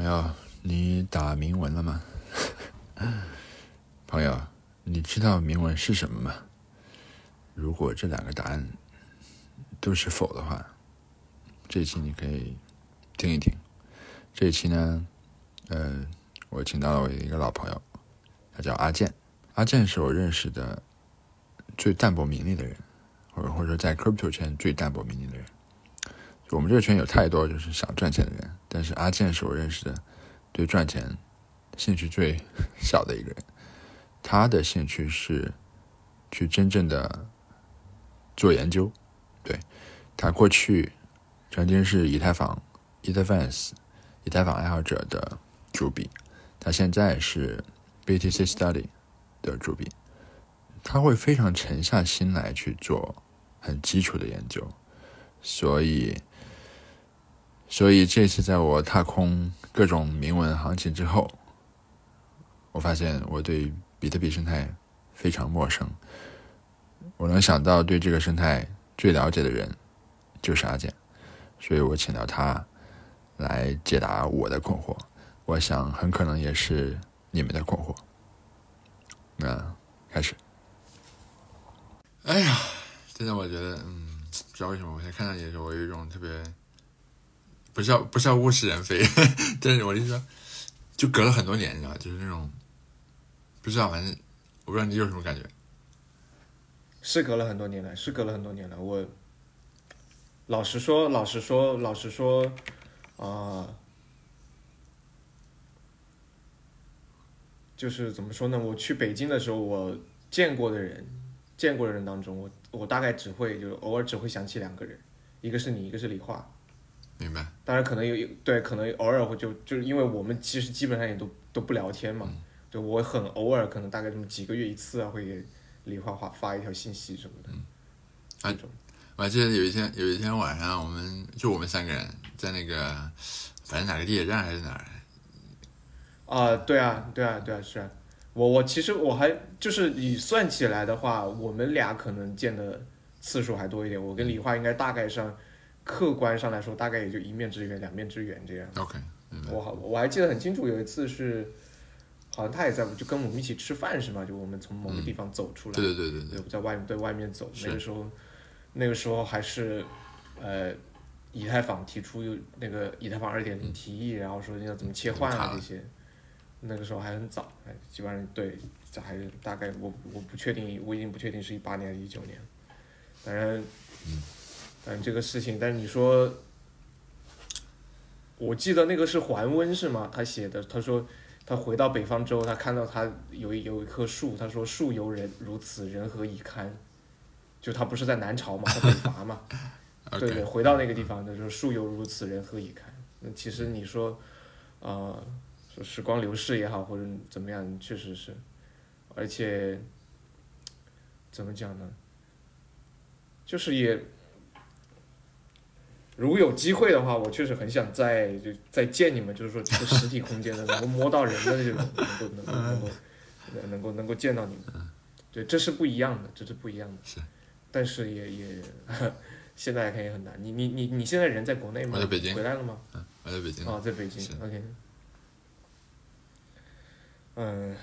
朋友，你打铭文了吗？朋友，你知道铭文是什么吗？如果这两个答案都是否的话，这一期你可以听一听。这一期呢，呃，我请到了我一个老朋友，他叫阿健。阿健是我认识的最淡泊名利的人，或者或者在 crypto 圈最淡泊名利的人。我们这个圈有太多就是想赚钱的人，但是阿健是我认识的对赚钱兴趣最 小的一个人。他的兴趣是去真正的做研究。对他过去曾经是以太坊 e t h e fans 以太坊爱好者的主笔，他现在是 BTC Study 的主笔。他会非常沉下心来去做很基础的研究，所以。所以这次在我踏空各种铭文行情之后，我发现我对比特币生态非常陌生。我能想到对这个生态最了解的人就是阿健，所以我请到他来解答我的困惑。我想很可能也是你们的困惑。那开始。哎呀，真的我觉得，嗯，不知道为什么，我现在看到你的时候，我有一种特别。不是不是要物是人非，但是我就说，就隔了很多年，你知道就是那种不知道，反正我不知道你有什么感觉。是隔了很多年了，是隔了很多年了。我老实说，老实说，老实说，啊，就是怎么说呢？我去北京的时候，我见过的人，见过的人当中，我我大概只会就偶尔只会想起两个人，一个是你，一个是李化。明白，当然可能有对，可能偶尔会就就是因为我们其实基本上也都都不聊天嘛，对我很偶尔可能大概这么几个月一次啊，会给李花花发一条信息什么的。嗯，啊，我还记得有一天有一天晚上，我们就我们三个人在那个反正哪个地铁站还是哪儿。啊，对啊，对啊，对啊，是啊，我我其实我还就是你算起来的话，我们俩可能见的次数还多一点，我跟李花应该大概上。客观上来说，大概也就一面之缘，两面之缘这样。OK，我好，我还记得很清楚，有一次是，好像他也在，就跟我们一起吃饭是吗？就我们从某个地方走出来，对对对对，在外面对外面走，那个时候，那个时候还是，呃，以太坊提出那个以太坊二点零提议，然后说要怎么切换啊这些，那个时候还很早，哎，基本上对，这还是大概我我不确定，我已经不确定是一八年还是一九年，反正。嗯。嗯，这个事情，但是你说，我记得那个是桓温是吗？他写的，他说他回到北方之后，他看到他有有一棵树，他说树犹人如此，人何以堪？就他不是在南朝嘛，他北伐嘛，对对，回到那个地方，他说树犹如此，人何以堪？那其实你说，啊，说时光流逝也好，或者怎么样，确实是，而且怎么讲呢？就是也。如果有机会的话，我确实很想再就再见你们，就是说这个实体空间的，能够摸到人的这种，能够能够能够能够能够见到你们，对，这是不一样的，这是不一样的。是，但是也也 现在看也很难。你你你你现在人在国内吗？我在北京。回来了吗？嗯，我在北京。哦，在北京。OK。嗯，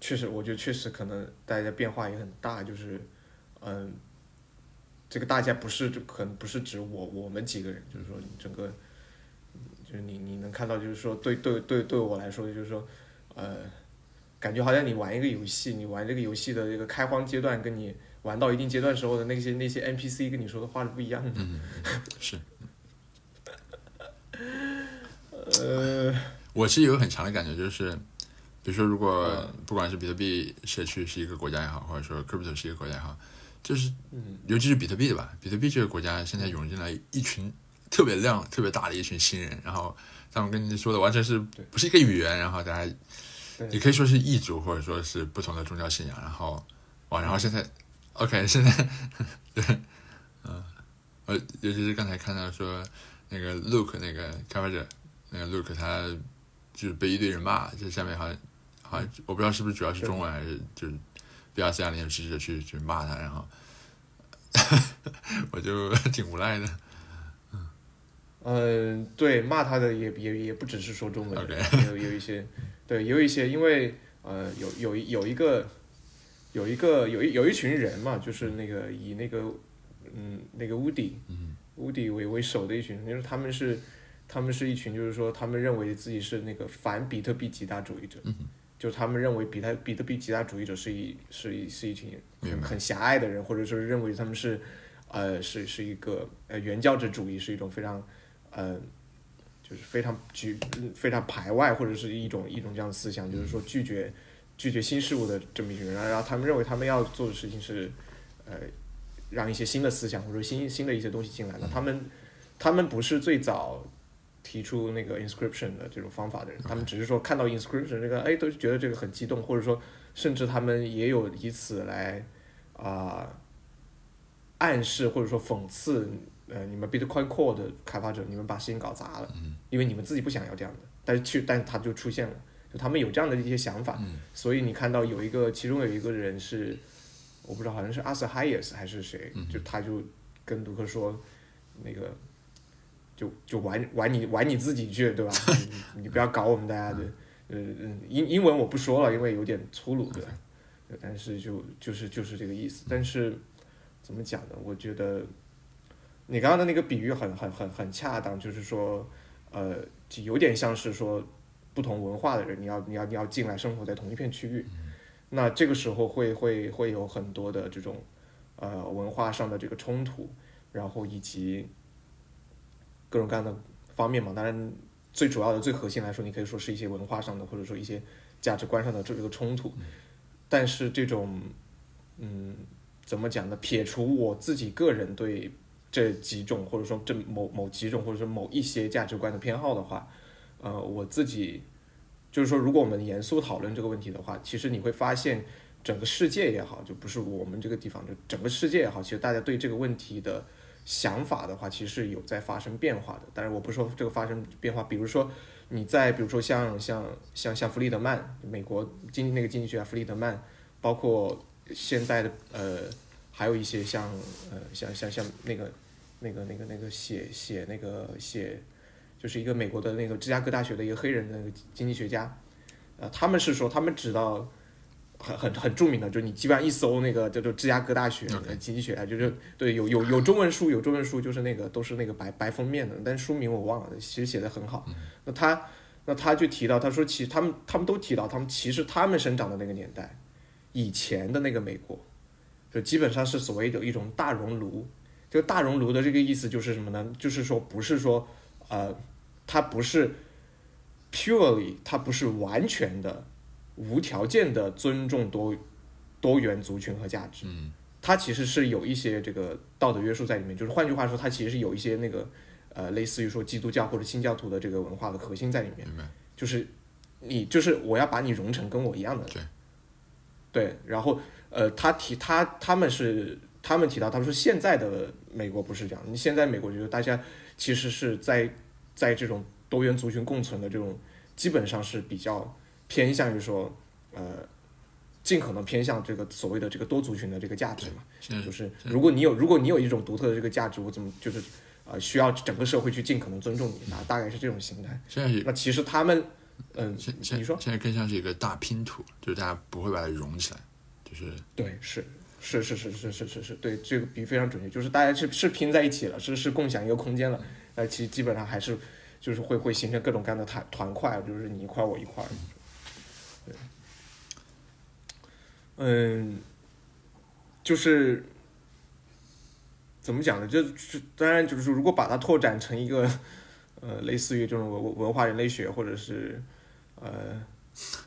确实，我觉得确实可能大家变化也很大，就是嗯。这个大家不是就可能不是指我我们几个人，就是说整个，就是你你能看到，就是说对对对对我来说，就是说，呃，感觉好像你玩一个游戏，你玩这个游戏的这个开荒阶段，跟你玩到一定阶段时候的那些那些 NPC 跟你说的话是不一样的。嗯，是。呃，我是有很强的感觉，就是比如说，如果不管是比特币社区是一个国家也好，或者说 Crypto 是一个国家也好。就是，尤其是比特币的吧，比特币这个国家现在涌进来一群特别亮、特别大的一群新人，然后他们跟你说的完全是不是一个语言，然后大家也可以说是异族或者说是不同的宗教信仰，然后哇，然后现在 OK，现在对，嗯，呃，尤其是刚才看到说那个 Look 那个开发者，那个 Look 他就是被一堆人骂，这下面好像好像我不知道是不是主要是中文还是就是。啊那些支持者去去骂他，然后 我就 挺无奈的，嗯，嗯，对，骂他的也也也不只是说中文有有一些，对，有一些，因为呃，有有一有一个有一个有一有一群人嘛，就是那个以那个嗯那个乌迪，乌迪为为首的一群，就是他们是他们是一群，就是说他们认为自己是那个反比特币极大主义者，就他们认为比特比特币极大主义者是一是一是一群很很狭隘的人，或者说是认为他们是呃是是一个呃原教旨主义是一种非常呃就是非常局非常排外或者是一种一种这样的思想，就是说拒绝拒绝新事物的这么一群人，然后他们认为他们要做的事情是呃让一些新的思想或者新新的一些东西进来，那他们他们不是最早。提出那个 inscription 的这种方法的人，他们只是说看到 inscription 这个，哎，都觉得这个很激动，或者说，甚至他们也有以此来啊、暗示或者说讽刺，呃，你们 Bitcoin Core 的开发者，你们把事情搞砸了，因为你们自己不想要这样的，但是去，但他就出现了，就他们有这样的一些想法，所以你看到有一个，其中有一个人是，我不知道好像是阿瑟海耶斯还是谁，就他就跟卢克说，那个。就就玩玩你玩你自己去，对吧？你你不要搞我们大家的，呃嗯，英英文我不说了，因为有点粗鲁，对吧？但是就就是就是这个意思。但是怎么讲呢？我觉得你刚刚的那个比喻很很很很恰当，就是说，呃，就有点像是说不同文化的人，你要你要你要进来生活在同一片区域，那这个时候会会会有很多的这种呃文化上的这个冲突，然后以及。各种各样的方面嘛，当然最主要的、最核心来说，你可以说是一些文化上的，或者说一些价值观上的这个冲突。但是这种，嗯，怎么讲呢？撇除我自己个人对这几种，或者说这某某几种，或者说某一些价值观的偏好的话，呃，我自己就是说，如果我们严肃讨论这个问题的话，其实你会发现，整个世界也好，就不是我们这个地方，就整个世界也好，其实大家对这个问题的。想法的话，其实是有在发生变化的。但是，我不说这个发生变化，比如说你在，比如说像像像像弗里德曼，美国经那个经济学家弗里德曼，包括现在的呃，还有一些像呃像像像那个那个那个那个写写那个写，就是一个美国的那个芝加哥大学的一个黑人的那个经济学家，呃，他们是说他们知道。很很很著名的，就是你基本上一搜那个叫做芝加哥大学经济学啊，就是对有有有中文书，有中文书就是那个都是那个白白封面的，但书名我忘了，其实写的很好。那他那他就提到，他说其实他们他们都提到，他们其实他们生长的那个年代，以前的那个美国，就基本上是所谓的一种大熔炉。这个大熔炉的这个意思就是什么呢？就是说不是说呃，它不是 purely，它不是完全的。无条件的尊重多多元族群和价值，它其实是有一些这个道德约束在里面。就是换句话说，它其实是有一些那个呃，类似于说基督教或者新教徒的这个文化的核心在里面。就是你就是我要把你融成跟我一样的。对。对，然后呃，他提他他们是他们提到，他说现在的美国不是这样。你现在美国就是大家其实是在在这种多元族群共存的这种，基本上是比较。偏向于说，呃，尽可能偏向这个所谓的这个多族群的这个价值嘛。是，就是如果你有，如果你有一种独特的这个价值，我怎么就是呃需要整个社会去尽可能尊重你。那大概是这种形态。是，那其实他们嗯，你说现在更像是一个大拼图，就是大家不会把它融起来。就是对，是是是是是是是对这个比非常准确，就是大家是是拼在一起了，是是共享一个空间了。那其实基本上还是就是会会形成各种各样的团团块，就是你一块我一块。嗯，就是怎么讲呢？就是当然，就是说，如果把它拓展成一个呃，类似于这种文文化人类学或者是呃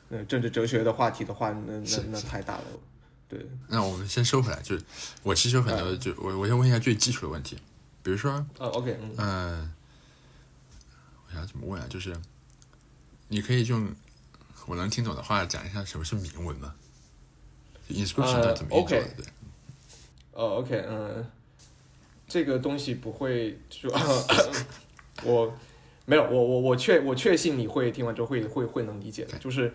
呃政治哲学的话题的话，那那那太大了。对。那我们先收回来，就是我其实有很多，就我我先问一下最基础的问题，比如说，呃，OK，嗯，我想怎么问啊？就是你可以用我能听懂的话讲一下什么是铭文吗？呃，OK，哦，OK，嗯，这个东西不会说，我没有，我我我确我确信你会听完之后会会会能理解的，就是，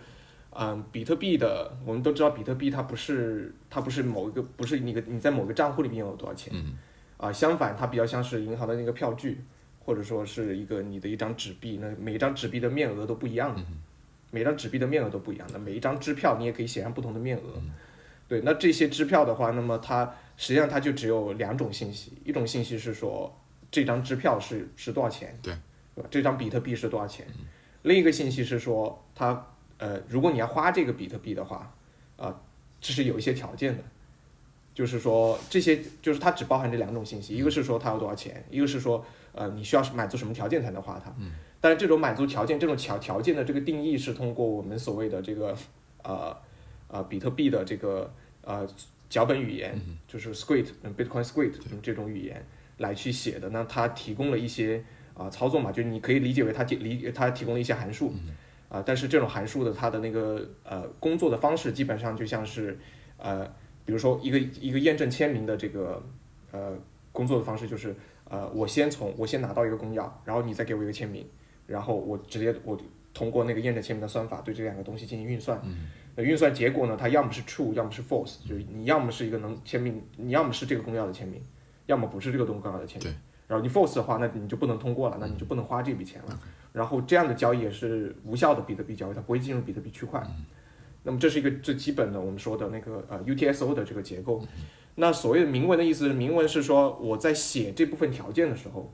嗯，比特币的，我们都知道比特币它不是它不是某一个不是你个你在某个账户里面有多少钱，嗯。啊，相反它比较像是银行的那个票据，或者说是一个你的一张纸币，那每一张纸币的面额都不一样的，每张纸币的面额都不一样的，每一张支票你也可以写上不同的面额。对，那这些支票的话，那么它实际上它就只有两种信息，一种信息是说这张支票是是多少钱，对，对吧？这张比特币是多少钱？另一个信息是说它呃，如果你要花这个比特币的话，啊、这是有一些条件的，就是说这些就是它只包含这两种信息，一个是说它要多少钱，一个是说呃你需要满足什么条件才能花它。嗯。但是这种满足条件，这种条条件的这个定义是通过我们所谓的这个呃呃比特币的这个呃脚本语言，就是 Squid、Bitcoin Squid 这种语言来去写的。那它提供了一些啊、操作嘛，就是你可以理解为它提理它提供了一些函数。啊、但是这种函数的它的那个呃工作的方式基本上就像是呃，比如说一个一个验证签名的这个呃工作的方式就是呃，我先从我先拿到一个公钥，然后你再给我一个签名，然后我直接我通过那个验证签名的算法对这两个东西进行运算。那运算结果呢，它要么是 true，要么是 false，就是你要么是一个能签名，你要么是这个公钥的签名，要么不是这个公钥的签名。然后你 false 的话，那你就不能通过了，那你就不能花这笔钱了。然后这样的交易也是无效的比特币交易，它不会进入比特币区块。那么这是一个最基本的我们说的那个呃 UTSO 的这个结构。那所谓的明文的意思，明文是说我在写这部分条件的时候，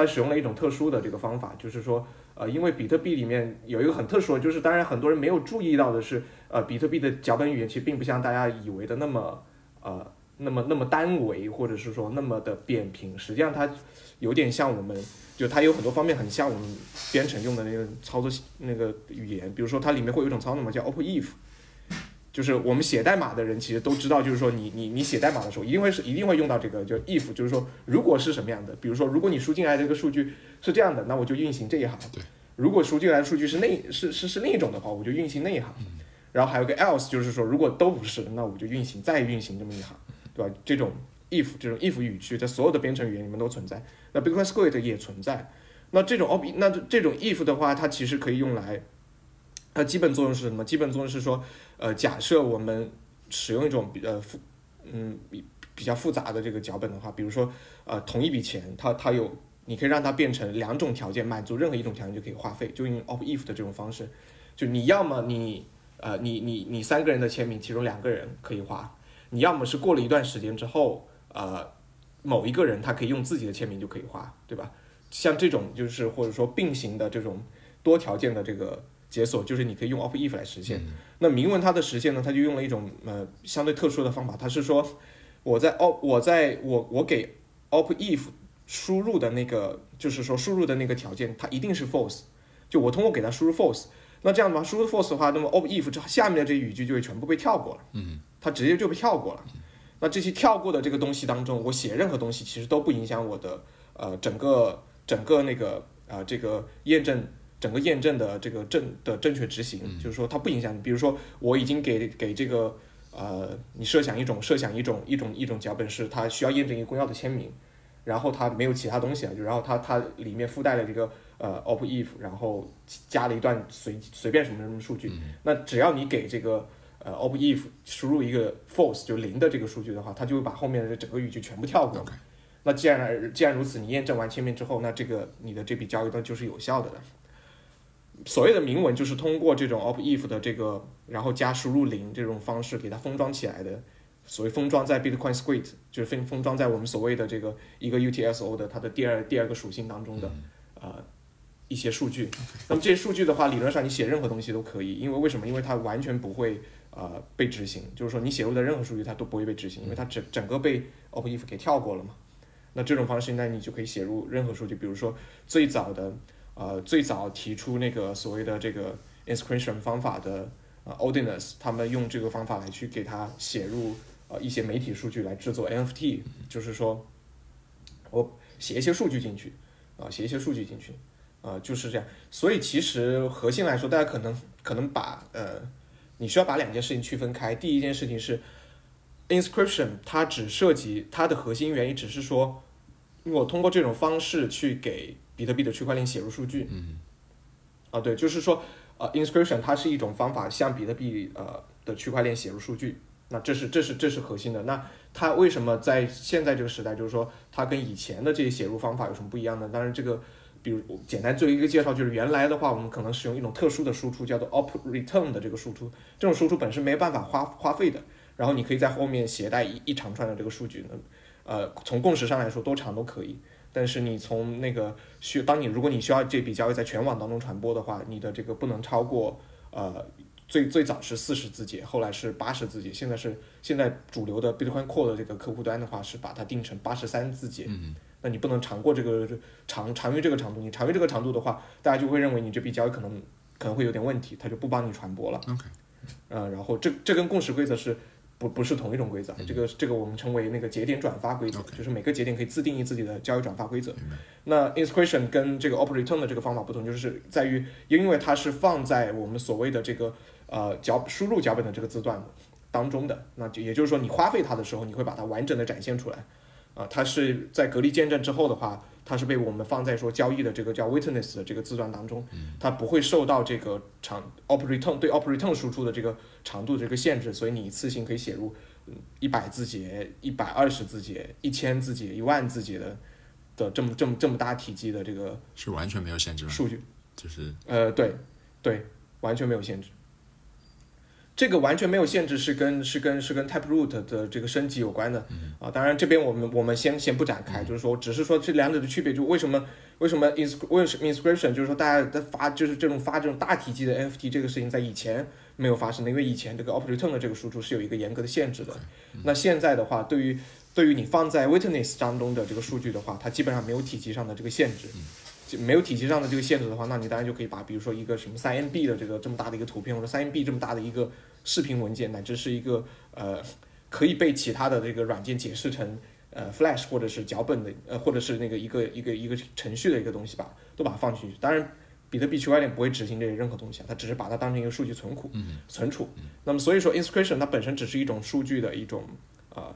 它使用了一种特殊的这个方法，就是说呃，因为比特币里面有一个很特殊的，就是当然很多人没有注意到的是，呃，比特币的脚本语言其实并不像大家以为的那么呃那么那么单维，或者是说那么的扁平，实际上它有点像我们，就它有很多方面很像我们编程用的那个操作那个语言，比如说它里面会有一种操作嘛，叫 OP if，就是我们写代码的人其实都知道，就是说你你你写代码的时候一定会是一定会用到这个，就 if，就是说如果是什么样的，比如说如果你输进来这个数据是这样的，那我就运行这一行。对。如果输进来的数据是那是是是另一种的话，我就运行那一行。然后还有个 else，就是说如果都不是，那我就运行再运行这么一行，对吧？这种 if 这种 if 语句在所有的编程语言里面都存在，那 Bitcoin Script 也存在。那这种 o b 那这种 if 的话，它其实可以用来，它基本作用是什么？基本作用是说，呃，假设我们使用一种比呃复嗯比比较复杂的这个脚本的话，比如说呃同一笔钱，它它有你可以让它变成两种条件，满足任何一种条件就可以花费，就用 op if 的这种方式，就你要么你呃你你你三个人的签名，其中两个人可以花，你要么是过了一段时间之后，呃某一个人他可以用自己的签名就可以花，对吧？像这种就是或者说并行的这种多条件的这个解锁，就是你可以用 op if 来实现。那明文它的实现呢，它就用了一种呃相对特殊的方法，它是说我在 op 我在我我给 op if 输入的那个就是说输入的那个条件，它一定是 false，就我通过给它输入 false，那这样的话输入 false 的话，那么 op if 这下面的这些语句就会全部被跳过了，嗯，它直接就被跳过了。那这些跳过的这个东西当中，我写任何东西其实都不影响我的呃整个整个那个呃这个验证整个验证的这个正的正确执行，就是说它不影响你。比如说我已经给给这个呃你设想一种设想一种一种一种脚本是它需要验证一个公钥的签名，然后它没有其他东西了，就然后它它里面附带了这个呃 op if，然后加了一段随随便什么什么数据，那只要你给这个呃 op if 输入一个 false 就零的这个数据的话，它就会把后面的整个语句全部跳过。那既然既然如此，你验证完签名之后，那这个你的这笔交易呢就是有效的了。所谓的明文就是通过这种 op if 的这个，然后加输入零这种方式给它封装起来的。所谓封装在 Bitcoin Script，就是封封装在我们所谓的这个一个 UTSO 的它的第二第二个属性当中的呃一些数据。那么这些数据的话，理论上你写任何东西都可以，因为为什么？因为它完全不会呃被执行，就是说你写入的任何数据它都不会被执行，因为它整整个被 op if 给跳过了嘛。那这种方式，那你就可以写入任何数据，比如说最早的呃最早提出那个所谓的这个 inscription 方法的呃 Odinus，他们用这个方法来去给它写入呃一些媒体数据来制作 NFT，就是说我写一些数据进去啊、写一些数据进去啊、就是这样。所以其实核心来说，大家可能可能把呃你需要把两件事情区分开。第一件事情是 inscription，它只涉及它的核心原因，只是说我通过这种方式去给比特币的区块链写入数据。嗯。啊，对，就是说，呃，inscription 它是一种方法，向比特币呃的区块链写入数据。那这是这是这是核心的。那它为什么在现在这个时代，就是说它跟以前的这些写入方法有什么不一样呢？当然，这个比如简单做一个介绍，就是原来的话，我们可能使用一种特殊的输出，叫做 op return 的这个输出，这种输出本身没有办法花花费的，然后你可以在后面携带一一长串的这个数据，呃，从共识上来说多长都可以。但是你从那个需，当你如果你需要这笔交易在全网当中传播的话，你的这个不能超过呃。最最早是四十字节，后来是八十字节，现在是现在主流的 Bitcoin Core 的这个客户端的话是把它定成八十三字节。嗯那你不能长过这个长长于这个长度，你长于这个长度的话，大家就会认为你这笔交易可能可能会有点问题，他就不帮你传播了。OK，呃，然后这这跟共识规则是不不是同一种规则，嗯这个这个我们称为那个节点转发规则就是每个节点可以自定义自己的交易转发规则。那 inscription 跟这个 op return 的这个方法不同，就是在于因为它是放在我们所谓的这个呃脚输入脚本的这个字段当中的，那就也就是说你花费它的时候，你会把它完整的展现出来。啊、它是在隔离见证之后的话，它是被我们放在说交易的这个叫 witness 的这个字段当中，它不会受到这个长 op return 对 op return 输出的这个长度的这个限制，所以你一次性可以写入一百字节、一百二十字节、一千字节、一万字节的的这么这么这么大体积的这个是完全没有限制吗？数据。就是呃，对，对，完全没有限制。这个完全没有限制是跟是跟是跟 Taproot 的这个升级有关的啊。当然这边我们我们先先不展开，就是说只是说这两者的区别，就为什么为什么 ins 为什么 inscription 就是说大家在发就是这种发这种大体积的 NFT 这个事情在以前没有发生的，因为以前这个 op return 的这个输出是有一个严格的限制的。那现在的话，对于对于你放在 witness 当中的这个数据的话，它基本上没有体积上的这个限制。就没有体系上的这个限制的话，那你当然就可以把，比如说一个什么三 MB 的这个这么大的一个图片，或者三 MB 这么大的一个视频文件，乃至是一个呃可以被其他的这个软件解释成呃 Flash 或者是脚本的呃或者是那个一个一个一个程序的一个东西吧，都把它放进去。当然，比特币区块链不会执行这些任何东西啊，它只是把它当成一个数据存库、存储。那么所以说，inscription 它本身只是一种数据的一种呃，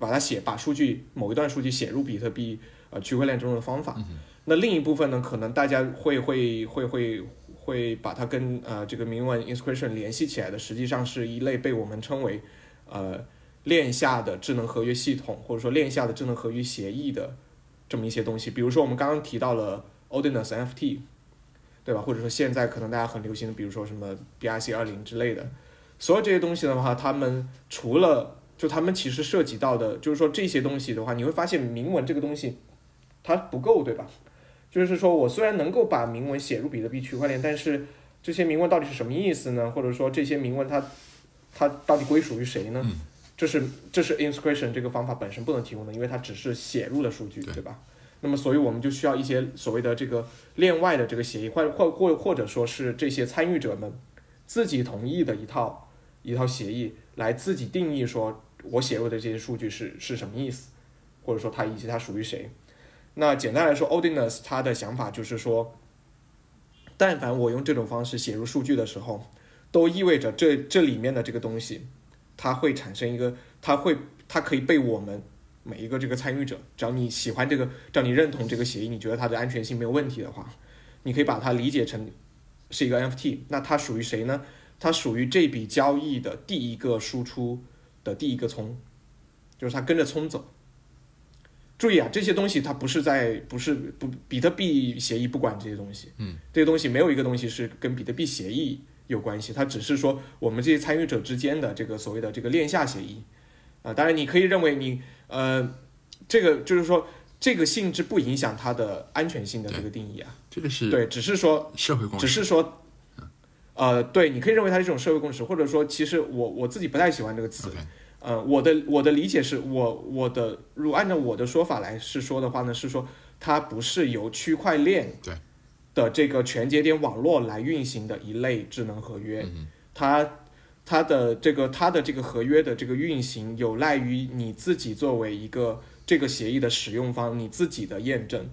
把它写把数据某一段数据写入比特币呃区块链中的方法。那另一部分呢，可能大家会会会会会把它跟呃这个铭文 inscription 联系起来的，实际上是一类被我们称为呃链下的智能合约系统，或者说链下的智能合约协议的这么一些东西。比如说我们刚刚提到了 Ordinals NFT，对吧？或者说现在可能大家很流行的，比如说什么 BRC 二零之类的，所有这些东西的话，他们除了就他们其实涉及到的，就是说这些东西的话，你会发现铭文这个东西它不够，对吧？就是说我虽然能够把铭文写入比特币区块链，但是这些铭文到底是什么意思呢？或者说这些铭文它它到底归属于谁呢？这是这是 inscription 这个方法本身不能提供的，因为它只是写入的数据，对对吧？那么所以我们就需要一些所谓的这个链外的这个协议，或或或或者说是这些参与者们自己同意的一套一套协议，来自己定义说我写入的这些数据是是什么意思，或者说它以及它属于谁。那简单来说，Ordinals 他的想法就是说，但凡我用这种方式写入数据的时候，都意味着这这里面的这个东西，它会产生一个，它会它可以被我们每一个这个参与者，只要你喜欢这个，只要你认同这个协议，你觉得它的安全性没有问题的话，你可以把它理解成是一个 NFT。那它属于谁呢？它属于这笔交易的第一个输出的第一个葱，就是它跟着葱走。注意啊，这些东西它不是在不是不比特币协议不管这些东西，嗯，这些东西没有一个东西是跟比特币协议有关系，它只是说我们这些参与者之间的这个所谓的这个链下协议，啊、当然你可以认为你呃这个就是说这个性质不影响它的安全性的这个定义啊，这个是对，只是说社会共识，只是说，呃，对，你可以认为它是一种社会共识，或者说，其实我我自己不太喜欢这个词。呃，我的我的理解是我我的，如果按照我的说法来是说的话呢，是说它不是由区块链对。的这个全节点网络来运行的一类智能合约，嗯它它的这个它的这个合约的这个运行有赖于你自己作为一个这个协议的使用方你自己的验证，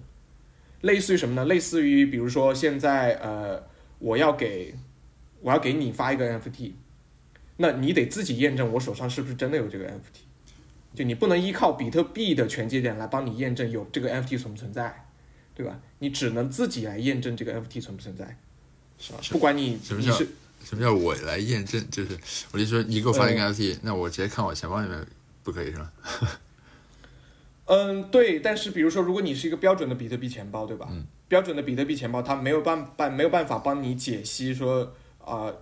类似于什么呢？类似于比如说现在呃，我要给我要给你发一个 NFT，那你得自己验证我手上是不是真的有这个 NFT，就你不能依靠比特币的全节点来帮你验证有这个 NFT 存不存在，对吧？你只能自己来验证这个 NFT 存不存在，是吧不管你什么叫你是什么叫我来验证？就是我就说你给我发一个 NFT，、那我直接看我钱包里面不可以是吧？嗯，对，但是比如说，如果你是一个标准的比特币钱包，对吧？嗯标准的比特币钱包，它没有办办没有办法帮你解析说啊、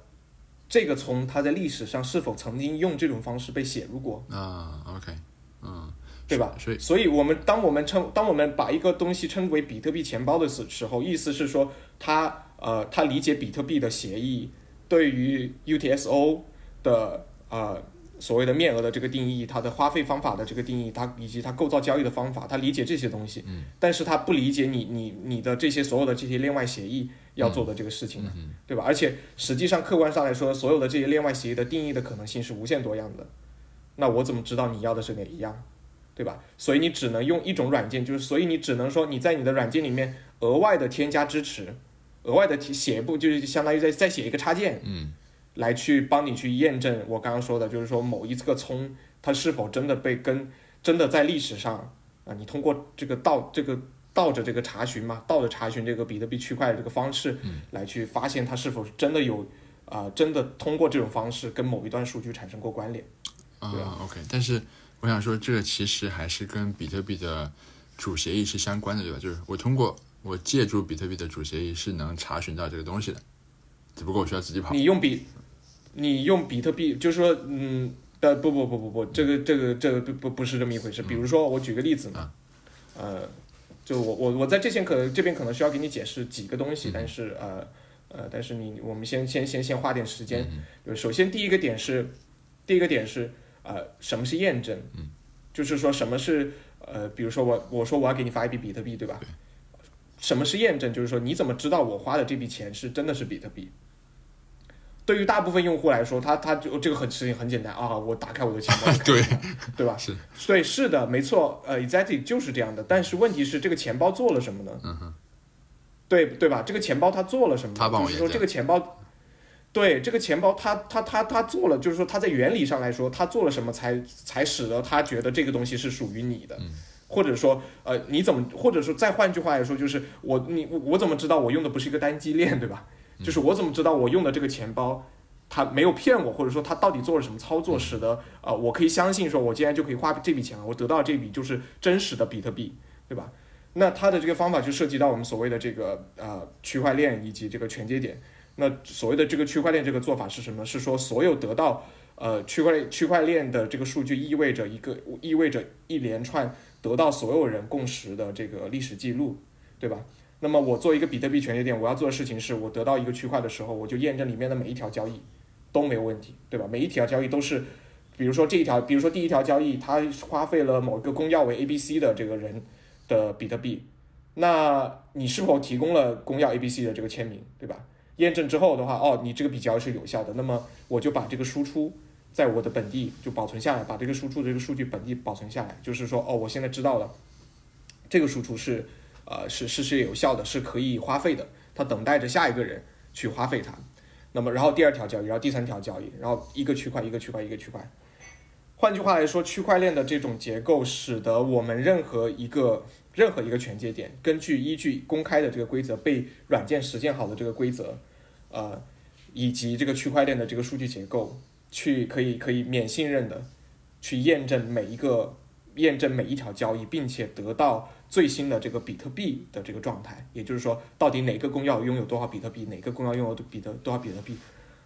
这个从它在历史上是否曾经用这种方式被写入过，啊，OK，嗯，对吧？所以所以我们当我们称当我们把一个东西称为比特币钱包的时时候，意思是说它呃它理解比特币的协议对于 UTSO 的呃所谓的面额的这个定义，它的花费方法的这个定义，它以及它构造交易的方法，它理解这些东西，嗯、但是它不理解你你你的这些所有的这些链外协议要做的这个事情的，嗯对吧？而且实际上客观上来说，所有的这些恋外协议的定义的可能性是无限多样的，那我怎么知道你要的是哪一样？对吧？所以你只能用一种软件，就是所以你只能说你在你的软件里面额外的添加支持，额外的提写一步，就是相当于再再写一个插件，嗯，来去帮你去验证我刚刚说的，就是说某一个葱它是否真的被跟真的在历史上啊，你通过这个道这个倒着这个查询嘛，倒着查询这个比特币区块的这个方式，来去发现它是否真的有啊、真的通过这种方式跟某一段数据产生过关联。啊、对 o k 但是我想说，这个其实还是跟比特币的主协议是相关的，对吧？就是我通过我借助比特币的主协议是能查询到这个东西的，只不过我需要自己跑。你用比，你用比特币，就是说，嗯，呃，不不不不不，这个这个这个不不不是这么一回事。比如说，我举个例子嘛，呃，就我我我在这边可这边可能需要给你解释几个东西，但是呃呃，但是你我们先先先先花点时间。就首先第一个点是，第一个点是呃，什么是验证？就是说什么是呃，比如说我我说我要给你发一笔比特币，对吧？什么是验证？就是说你怎么知道我花的这笔钱是真的是比特币？对于大部分用户来说，他他就这个很事情很简单啊，我打开我的钱包，对，对吧？是，对，是的，没错，呃，exactly 就是这样的。但是问题是，这个钱包做了什么呢？嗯哼，对对吧？这个钱包它做了什么呢？他帮我就是说这个钱包，对这个钱包它它它它做了，就是说它在原理上来说，它做了什么才才使得他觉得这个东西是属于你的？嗯或者说，呃，你怎么，或者说再换句话来说，就是我你我我怎么知道我用的不是一个单机链，对吧？嗯就是我怎么知道我用的这个钱包，它没有骗我，或者说它到底做了什么操作，使得呃我可以相信说我今天就可以花这笔钱了，我得到这笔就是真实的比特币，对吧？那它的这个方法就涉及到我们所谓的这个呃区块链以及这个全节点。那所谓的这个区块链这个做法是什么？是说所有得到呃区块链区块链的这个数据意味着一个意味着一连串得到所有人共识的这个历史记录，对吧？那么我做一个比特币权节点，我要做的事情是我得到一个区块的时候，我就验证里面的每一条交易都没有问题，对吧？每一条交易都是，比如说这一条，比如说第一条交易，它花费了某个公钥为 A、B、C 的这个人的比特币，那你是否提供了公钥 A、B、C 的这个签名，对吧？验证之后的话，哦，你这个笔交易是有效的，那么我就把这个输出在我的本地就保存下来，把这个输出的这个数据本地保存下来，就是说，哦，我现在知道了，这个输出是，呃，是是是有效的，是可以花费的，它等待着下一个人去花费它。那么，然后第二条交易，然后第三条交易，然后一个区块一个区块一个区块。换句话来说，区块链的这种结构，使得我们任何一个任何一个权节点，根据依据公开的这个规则，被软件实现好的这个规则，呃，以及这个区块链的这个数据结构，去可以可以免信任的去验证每一个验证每一条交易，并且得到最新的这个比特币的这个状态。也就是说，到底哪个公钥拥有多少比特币，哪个公钥拥有比特多少比特币，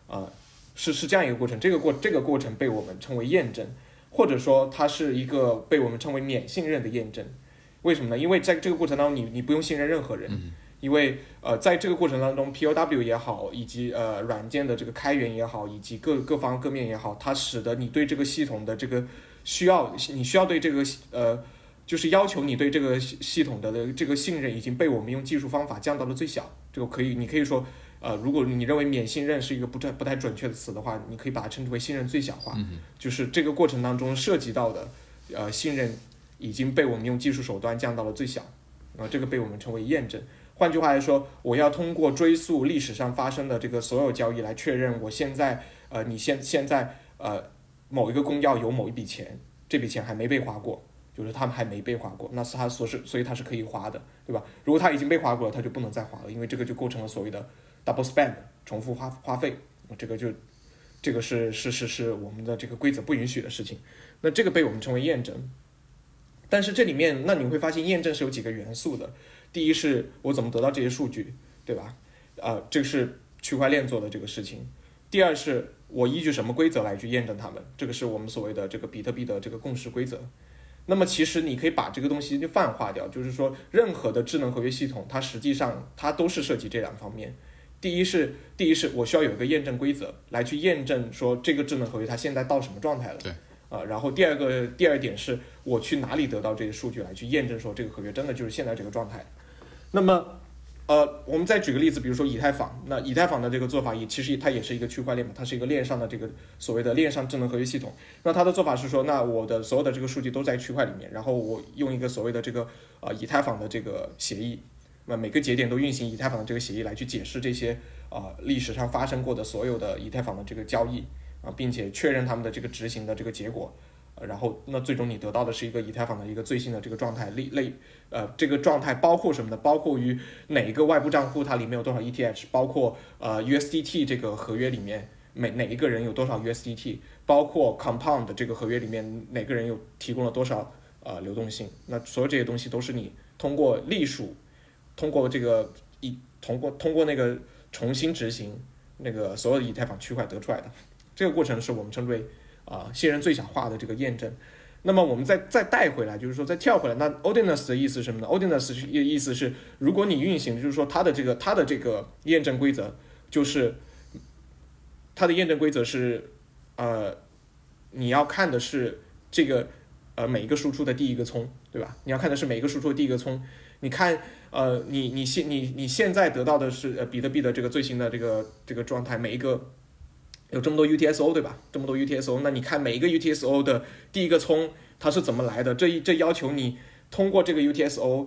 啊、是是这样一个过程。这个过这个过程被我们称为验证，或者说它是一个被我们称为免信任的验证。为什么呢？因为在这个过程当中你，你不用信任任何人，因为呃，在这个过程当中，POW 也好，以及呃软件的这个开源也好，以及各各方各面也好，它使得你对这个系统的这个需要，你需要对这个呃，就是要求你对这个系系统的这个信任已经被我们用技术方法降到了最小。这个可以，你可以说，呃，如果你认为免信任是一个不太不太准确的词的话，你可以把它称之为信任最小化。就是这个过程当中涉及到的呃信任已经被我们用技术手段降到了最小，呃，这个被我们称为验证。换句话来说，我要通过追溯历史上发生的这个所有交易来确认我现在呃你现现在呃某一个公钥有某一笔钱，这笔钱还没被花过，就是他们还没被花过，那是他所是所以它是可以花的，对吧？如果他已经被花过了，他就不能再花了，因为这个就构成了所谓的 double spend 重复花花费，这个就这个是是是是我们的这个规则不允许的事情。那这个被我们称为验证。但是这里面，那你会发现验证是有几个元素的。第一是我怎么得到这些数据，对吧？啊，这个是区块链做的这个事情。第二是我依据什么规则来去验证它们，这个是我们所谓的这个比特币的这个共识规则。那么其实你可以把这个东西就泛化掉，就是说任何的智能合约系统，它实际上它都是涉及这两方面。第一是第一是我需要有一个验证规则来去验证说这个智能合约它现在到什么状态了。对。啊，然后第二个第二点是我去哪里得到这些数据来去验证说这个合约真的就是现在这个状态。那么，呃，我们再举个例子，比如说以太坊，那以太坊的这个做法也其实它也是一个区块链嘛，它是一个链上的这个所谓的链上智能合约系统。那它的做法是说，那我的所有的这个数据都在区块里面，然后我用一个所谓的这个呃以太坊的这个协议，那每个节点都运行以太坊的这个协议来去解释这些啊历史上发生过的所有的以太坊的这个交易。啊，并且确认他们的这个执行的这个结果，然后那最终你得到的是一个以太坊的一个最新的这个状态类类，呃，这个状态包括什么呢？包括于哪一个外部账户它里面有多少 ETH，包括呃 USDT 这个合约里面每哪一个人有多少 USDT，包括 Compound 这个合约里面哪个人有提供了多少呃流动性，那所有这些东西都是你通过隶属，通过这个一通过通过那个重新执行那个所有的以太坊区块得出来的。这个过程是我们称之为啊信任最小化的这个验证。那么我们再再带回来，就是说再跳回来，那 Odinus 的意思是什么呢？Odinus 是意思是，如果你运行，就是说它的这个它的这个验证规则，就是它的验证规则是呃你要看的是这个呃每一个输出的第一个葱，对吧？你要看的是每一个输出的第一个葱。你看呃你你现你你现在得到的是呃比特币的这个最新的这个这个状态，每一个。有这么多 UTSO 对吧？这么多 UTSO，那你看每一个 UTSO 的第一个葱它是怎么来的？这一这要求你通过这个 UTSO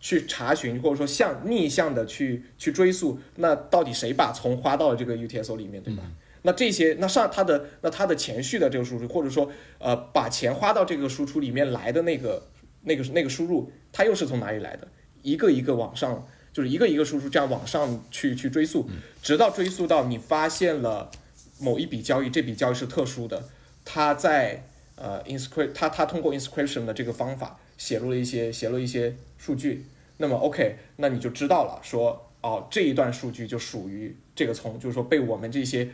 去查询，或者说向逆向的去去追溯，那到底谁把葱花到了这个 UTSO 里面，对吧？那这些那上它的那它的前序的这个输出，或者说呃把钱花到这个输出里面来的那个那个那个输入，它又是从哪里来的？一个一个往上，就是一个一个输出这样往上去去追溯，直到追溯到你发现了。某一笔交易，这笔交易是特殊的，它在呃 inscript，它它通过 inscription 的这个方法写入了一些写入一些数据，那么 OK，那你就知道了，说哦这一段数据就属于这个葱，就是说被我们这些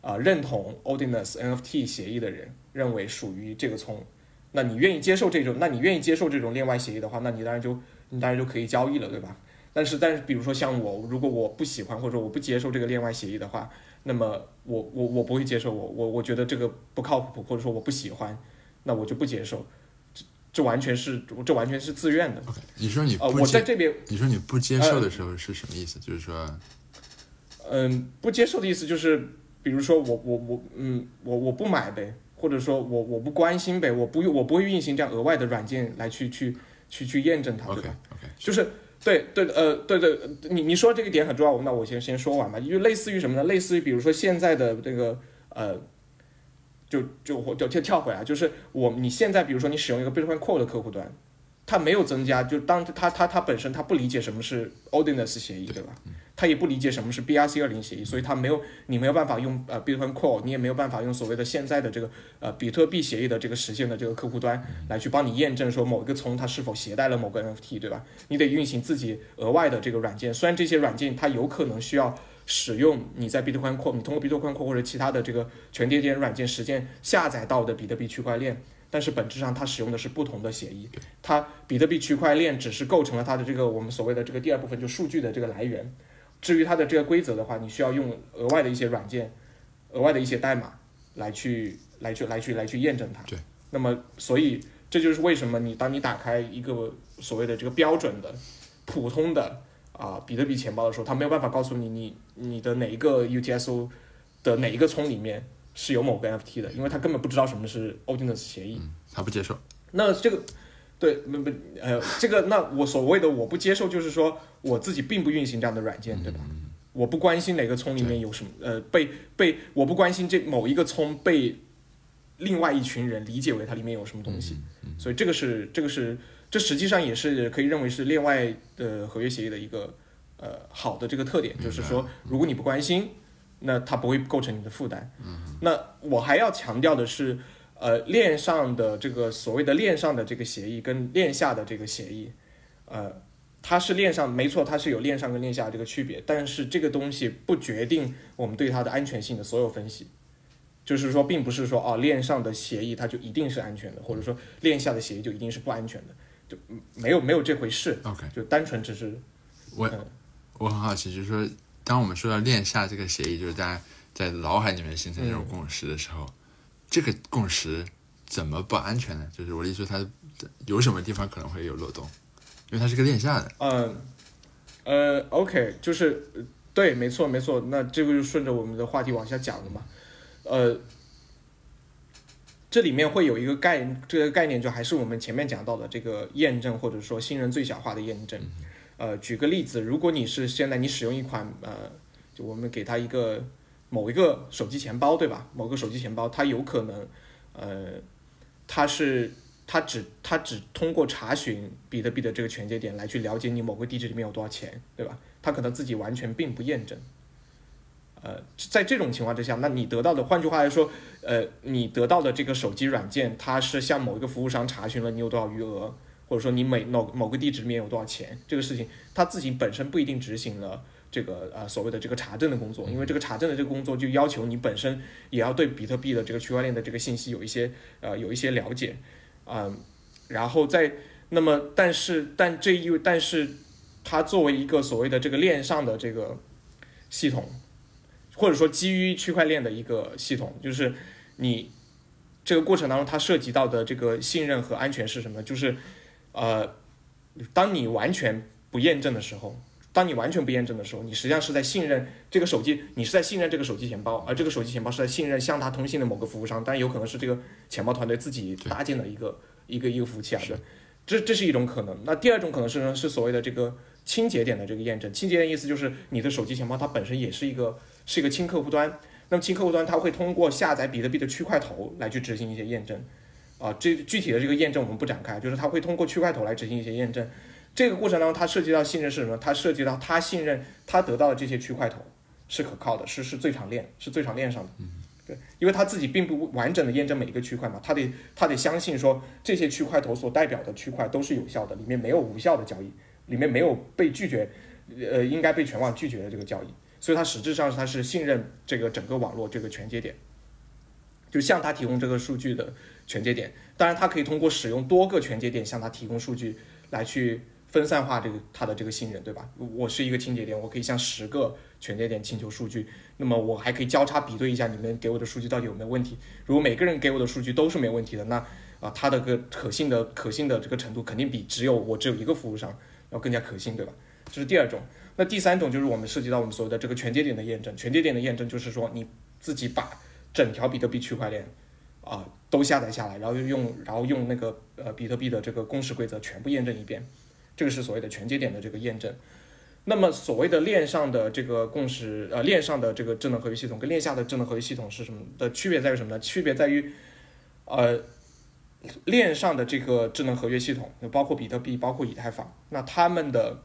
啊认同 Odinus NFT 协议的人认为属于这个葱，那你愿意接受这种，那你愿意接受这种链外协议的话，那你当然就你当然就可以交易了，对吧？但是但是比如说像我，如果我不喜欢或者我不接受这个链外协议的话，那么我我我不会接受，我我我觉得这个不靠谱，或者说我不喜欢，那我就不接受，这这完全是这完全是自愿的。你说你呃我在这边，你说你不接受的时候是什么意思？就是说，嗯，不接受的意思就是，比如说我我我嗯我我不买呗，或者说我我不关心呗，我不我不会运行这样额外的软件来去去去去验证它，对吧？OK，就是。对对呃对对，你你说这个点很重要，那我先先说完吧。就类似于什么呢？类似于比如说现在的这个呃，就就我就跳跳回来，就是我你现在比如说你使用一个 Bitcoin Core 的客户端。它没有增加，就当它它它本身它不理解什么是 Odinus 协议，对吧？它也不理解什么是 BRC 二零协议，所以它没有你没有办法用呃 Bitcoin Core，你也没有办法用所谓的现在的这个呃比特币协议的这个实现的这个客户端来去帮你验证说某一个从它是否携带了某个 NFT，对吧？你得运行自己额外的这个软件，虽然这些软件它有可能需要使用你在 Bitcoin Core，你通过 Bitcoin Core 或者其他的这个全节点软件实现下载到的比特币区块链。但是本质上，它使用的是不同的协议。它比特币区块链只是构成了它的这个我们所谓的这个第二部分，就数据的这个来源。至于它的这个规则的话，你需要用额外的一些软件、额外的一些代码来去、来去、来去、来去验证它。对。那么，所以这就是为什么你当你打开一个所谓的这个标准的、普通的啊比特币钱包的时候，它没有办法告诉你你你的哪一个 UTSO 的哪一个葱里面。是有某个 NFT 的，因为他根本不知道什么是 Odinus 协议，他不接受。那这个，对，不不，呃，这个，那我所谓的我不接受，就是说我自己并不运行这样的软件，对吧？我不关心哪个葱里面有什么，呃，被被我不关心这某一个葱被另外一群人理解为它里面有什么东西，所以这个是这个是这实际上也是可以认为是另外的合约协议的一个呃好的这个特点，就是说如果你不关心。那它不会构成你的负担。那我还要强调的是，呃，链上的这个所谓的链上的这个协议跟链下的这个协议，呃，它是链上没错，它是有链上跟链下这个区别，但是这个东西不决定我们对它的安全性的所有分析。就是说，并不是说哦，链上的协议它就一定是安全的，或者说链下的协议就一定是不安全的，就没有没有这回事。OK，就单纯只是我嗯我很好奇，就是说，当我们说到链下这个协议，就是大家在脑海里面形成这种共识的时候，这个共识怎么不安全呢？就是我的意思说，它有什么地方可能会有漏洞？因为它是个链下的，嗯，呃，OK，就是呃对，没错，没错。那这个就顺着我们的话题往下讲了嘛。呃，这里面会有一个概，这个概念就还是我们前面讲到的这个验证，或者说信任最小化的验证。呃，举个例子，如果你是现在你使用一款呃，就我们给它一个某一个手机钱包，对吧？某个手机钱包，它有可能，呃，它是它只它只通过查询比特币的这个全节点来去了解你某个地址里面有多少钱，对吧？它可能自己完全并不验证。呃，在这种情况之下，那你得到的，换句话来说，呃，你得到的这个手机软件，它是向某一个服务商查询了你有多少余额，或者说你每某某个地址里面有多少钱，这个事情，它自己本身不一定执行了这个呃所谓的这个查证的工作，因为这个查证的这个工作就要求你本身也要对比特币的这个区块链的这个信息有一些呃有一些了解，嗯、然后再那么但是但这意味但是它作为一个所谓的这个链上的这个系统。或者说基于区块链的一个系统，就是你这个过程当中，它涉及到的这个信任和安全是什么？就是呃，当你完全不验证的时候，当你完全不验证的时候，你实际上是在信任这个手机，你是在信任这个手机钱包，而这个手机钱包是在信任向它通信的某个服务商，当然有可能是这个钱包团队自己搭建的一个一个一个服务器啊，对，这这是一种可能。那第二种可能是呢，是所谓的这个清节点的这个验证。清节点意思就是你的手机钱包它本身也是一个是一个轻客户端，那么轻客户端它会通过下载比特币的区块头来去执行一些验证，啊，这具体的这个验证我们不展开，就是它会通过区块头来执行一些验证。这个过程当中，它涉及到信任是什么？它涉及到它信任它得到的这些区块头是可靠的，是是最长链，是最长链上的。对，因为他自己并不完整的验证每一个区块嘛，他得他得相信说这些区块头所代表的区块都是有效的，里面没有无效的交易，里面没有被拒绝，呃，应该被全网拒绝的这个交易，所以它实质上它是信任这个整个网络这个全节点，就向他提供这个数据的全节点，当然它可以通过使用多个全节点向他提供数据来去分散化这个它的这个信任，对吧？我是一个清节点，我可以向十个全节点请求数据，那么我还可以交叉比对一下你们给我的数据到底有没有问题。如果每个人给我的数据都是没问题的，那啊，它的个可信的可信的这个程度肯定比只有我只有一个服务商要更加可信，对吧？这是第二种。那第三种就是我们涉及到我们所谓的这个全节点的验证。全节点的验证就是说你自己把整条比特币区块链啊、都下载下来，然后用然后用那个呃比特币的这个公式规则全部验证一遍，这个是所谓的全节点的这个验证。那么所谓的链上的这个共识，呃，链上的这个智能合约系统跟链下的智能合约系统是什么的区别在于什么呢？区别在于，呃，链上的这个智能合约系统，包括比特币，包括以太坊，那他们的，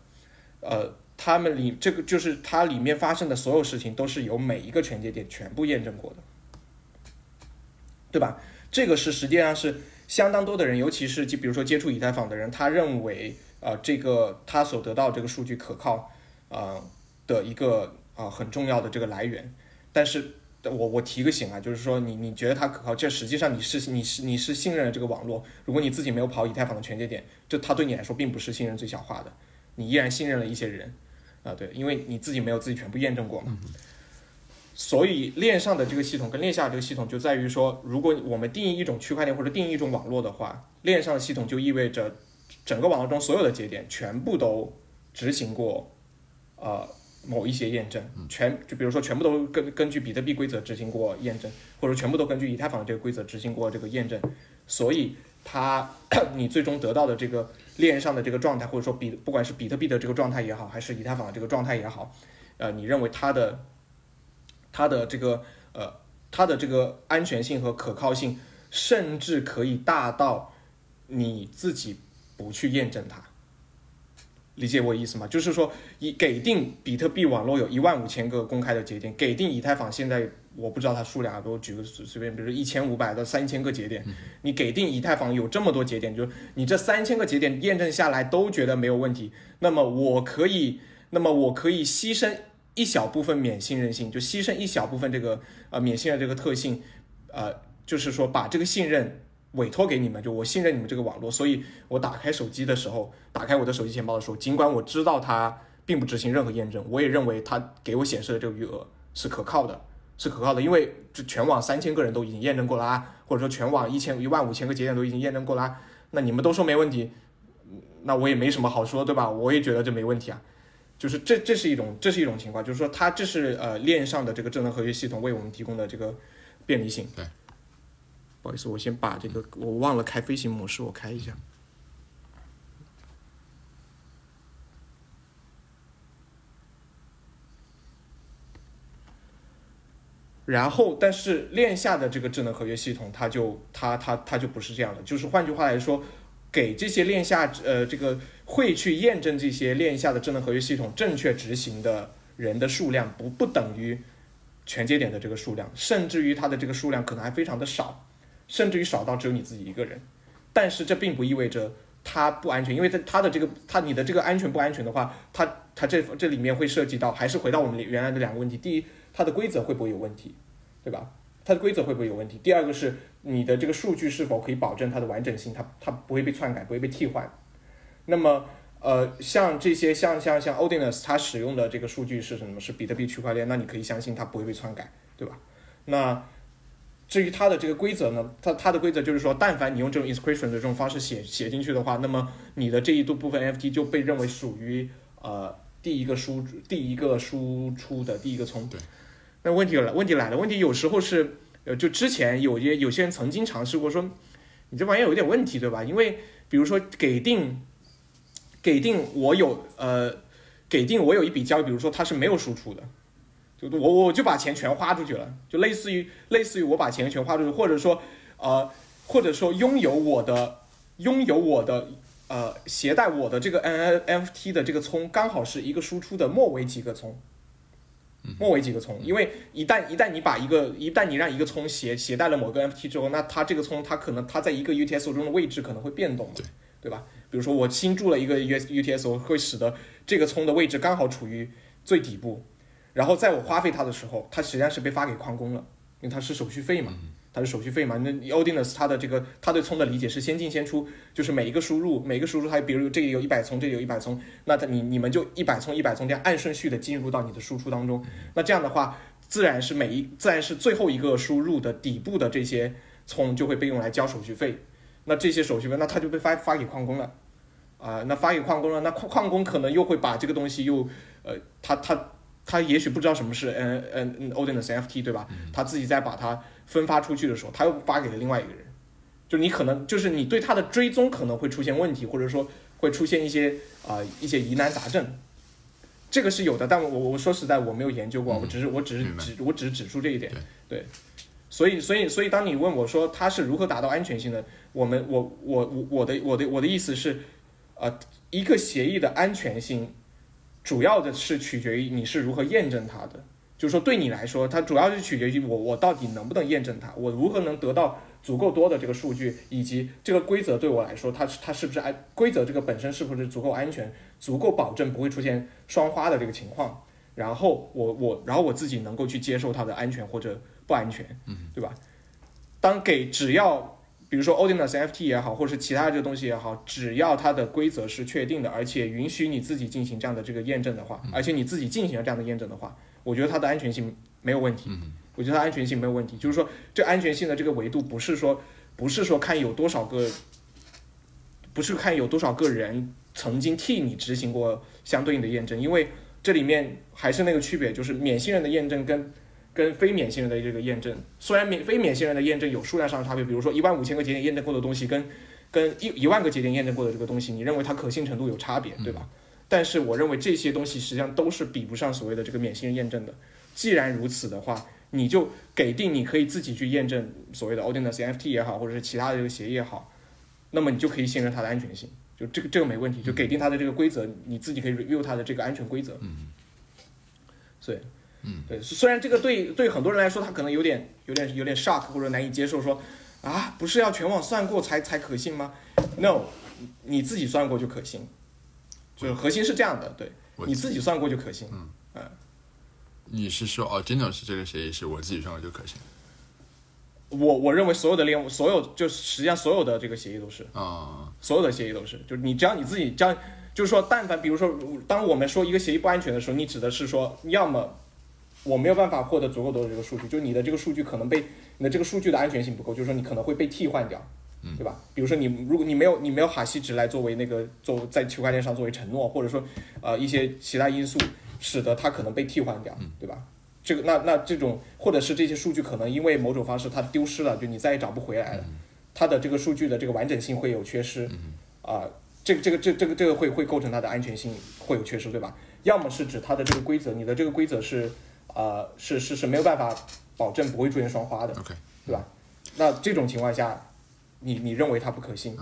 呃，他们里这个就是它里面发生的所有事情都是由每一个全节点全部验证过的，对吧？这个是实际上是相当多的人，尤其是就比如说接触以太坊的人，他认为呃这个他所得到这个数据可靠，呃的一个啊、很重要的这个来源。但是我我提个醒啊，就是说你你觉得它可靠，这实际上你是你是你是信任了这个网络，如果你自己没有跑以太坊的全节点，这它对你来说并不是信任最小化的，你依然信任了一些人啊、对，因为你自己没有自己全部验证过嘛。所以链上的这个系统跟链下的这个系统就在于说，如果我们定义一种区块链或者定义一种网络的话，链上的系统就意味着整个网络中所有的节点全部都执行过呃某一些验证，全就比如说全部都根根据比特币规则执行过验证，或者全部都根据以太坊这个规则执行过这个验证，所以它你最终得到的这个链上的这个状态，或者说比不管是比特币的这个状态也好，还是以太坊的这个状态也好，呃，你认为它的它的这个呃它的这个安全性和可靠性，甚至可以大到你自己不去验证它。理解我意思吗？就是说，以给定比特币网络有一万五千个公开的节点，给定以太坊现在我不知道它数量，我举个随便，比如一千五百到三千个节点，你给定以太坊有这么多节点，就是你这三千个节点验证下来都觉得没有问题，那么我可以，那么我可以牺牲一小部分免信任性，就牺牲一小部分这个呃免信任这个特性，呃，就是说把这个信任。委托给你们，就我信任你们这个网络，所以我打开手机的时候，打开我的手机钱包的时候，尽管我知道它并不执行任何验证，我也认为它给我显示的这个余额是可靠的，是可靠的，因为这全网三千个人都已经验证过了啊，或者说全网一千一万五千个节点都已经验证过了，那你们都说没问题，那我也没什么好说，对吧？我也觉得这没问题啊，就是这这是一种这是一种情况，就是说它这是呃链上的这个智能合约系统为我们提供的这个便利性。对。不好意思，我先把这个我忘了开飞行模式，我开一下。然后，但是链下的这个智能合约系统，它就它它它就不是这样的。就是换句话来说，给这些链下呃这个会去验证这些链下的智能合约系统正确执行的人的数量，不不等于全节点的这个数量，甚至于它的这个数量可能还非常的少。甚至于少到只有你自己一个人，但是这并不意味着它不安全，因为它它的这个它你的这个安全不安全的话，它它这这里面会涉及到，还是回到我们原来的两个问题：第一，它的规则会不会有问题，对吧？它的规则会不会有问题？第二个是你的这个数据是否可以保证它的完整性，它它不会被篡改，不会被替换。那么呃，像这些像像像 Odinus 它使用的这个数据是什么？是比特币区块链，那你可以相信它不会被篡改，对吧？那。至于它的这个规则呢，它它的规则就是说，但凡你用这种 inscription 的这种方式写写进去的话，那么你的这一度部分 NFT 就被认为属于呃第一个输第一个输出的第一个从。对。那问题来问题来了，问题有时候是呃就之前有些有些人曾经尝试过说，你这玩意有点问题对吧？因为比如说给定给定我有呃给定我有一笔交易，比如说它是没有输出的。就我我就把钱全花出去了，就类似于类似于我把钱全花出去，或者说，呃，或者说拥有我的拥有我的呃携带我的这个 NFT 的这个葱，刚好是一个输出的末尾几个葱，末尾几个葱，因为一旦一旦你把一个一旦你让一个葱携携带了某个 NFT 之后，那它这个葱它可能它在一个 UTS 中的位置可能会变动，对对吧？比如说我新注了一个 U U T S O，会使得这个葱的位置刚好处于最底部。然后在我花费它的时候，它实际上是被发给矿工了，因为它是手续费嘛，它是手续费嘛。那 Odinus 它的这个它对葱的理解是先进先出，就是每一个输入每个输入它，比如这里有一百葱，这里有一百葱，那它你你们就一百葱一百葱这样按顺序的进入到你的输出当中。那这样的话，自然是每一自然是最后一个输入的底部的这些葱就会被用来交手续费。那这些手续费，那他就被发发给矿工了，啊，那发给矿工了，那矿矿工可能又会把这个东西又呃，他他。他也许不知道什么是嗯嗯嗯 Odinus NFT 对吧？他自己再把它分发出去的时候，他又发给了另外一个人，就你可能就是你对他的追踪可能会出现问题，或者说会出现一些啊一些疑难杂症，这个是有的。但我我说实在我没有研究过，我只是我只是指我只是指出这一点，对。所以所以所以当你问我说它是如何达到安全性的，我们我我我我的我的我的意思是，呃，一个协议的安全性。主要的是取决于你是如何验证它的，就是说对你来说，它主要是取决于我我到底能不能验证它，我如何能得到足够多的这个数据，以及这个规则对我来说，它它是不是安规则这个本身是不是足够安全，足够保证不会出现双花的这个情况，然后我我然后我自己能够去接受它的安全或者不安全，对吧？当给只要。比如说 Odinus NFT 也好，或者是其他这个东西也好，只要它的规则是确定的，而且允许你自己进行这样的这个验证的话，而且你自己进行了这样的验证的话，我觉得它的安全性没有问题。我觉得它安全性没有问题，就是说这安全性的这个维度不是说不是说看有多少个，不是看有多少个人曾经替你执行过相对应的验证，因为这里面还是那个区别，就是免信任的验证跟。跟非免信任的这个验证，虽然免非免信任的验证有数量上的差别，比如说一万五千个节点验证过的东西，跟跟一一万个节点验证过的这个东西，你认为它可信程度有差别，对吧？但是我认为这些东西实际上都是比不上所谓的这个免信任验证的。既然如此的话，你就给定你可以自己去验证所谓的 Odinus NFT 也好，或者是其他的这个协议也好，那么你就可以信任它的安全性。就这个这个没问题，就给定它的这个规则，你自己可以 review 它的这个安全规则。嗯，所以，嗯，对，虽然这个对对很多人来说，他可能有点有点有点 shock 或者难以接受，说啊，不是要全网算过才才可信吗？No，你自己算过就可信，就是核心是这样的，对，你自己算过就可信。嗯，你是说哦真的是这个协议是我自己算过就可信？我我认为所有的链，所有就实际上所有的这个协议都是啊，所有的协议都是，就是你只要你自己将，就是说，但凡比如说，当我们说一个协议不安全的时候，你指的是说，要么我没有办法获得足够多的这个数据，就你的这个数据可能被你的这个数据的安全性不够，就是说你可能会被替换掉，对吧？比如说你如果你没有你没有哈希值来作为那个做在区块链上作为承诺，或者说呃一些其他因素使得它可能被替换掉，对吧？这个那那这种，或者是这些数据可能因为某种方式它丢失了，就你再也找不回来了，它的这个数据的这个完整性会有缺失，啊，这个这个这这个这个会会构成它的安全性会有缺失，对吧？要么是指它的这个规则，你的这个规则是啊是是是没有办法保证不会出现双花的，OK，对吧？那这种情况下，你你认为它不可信，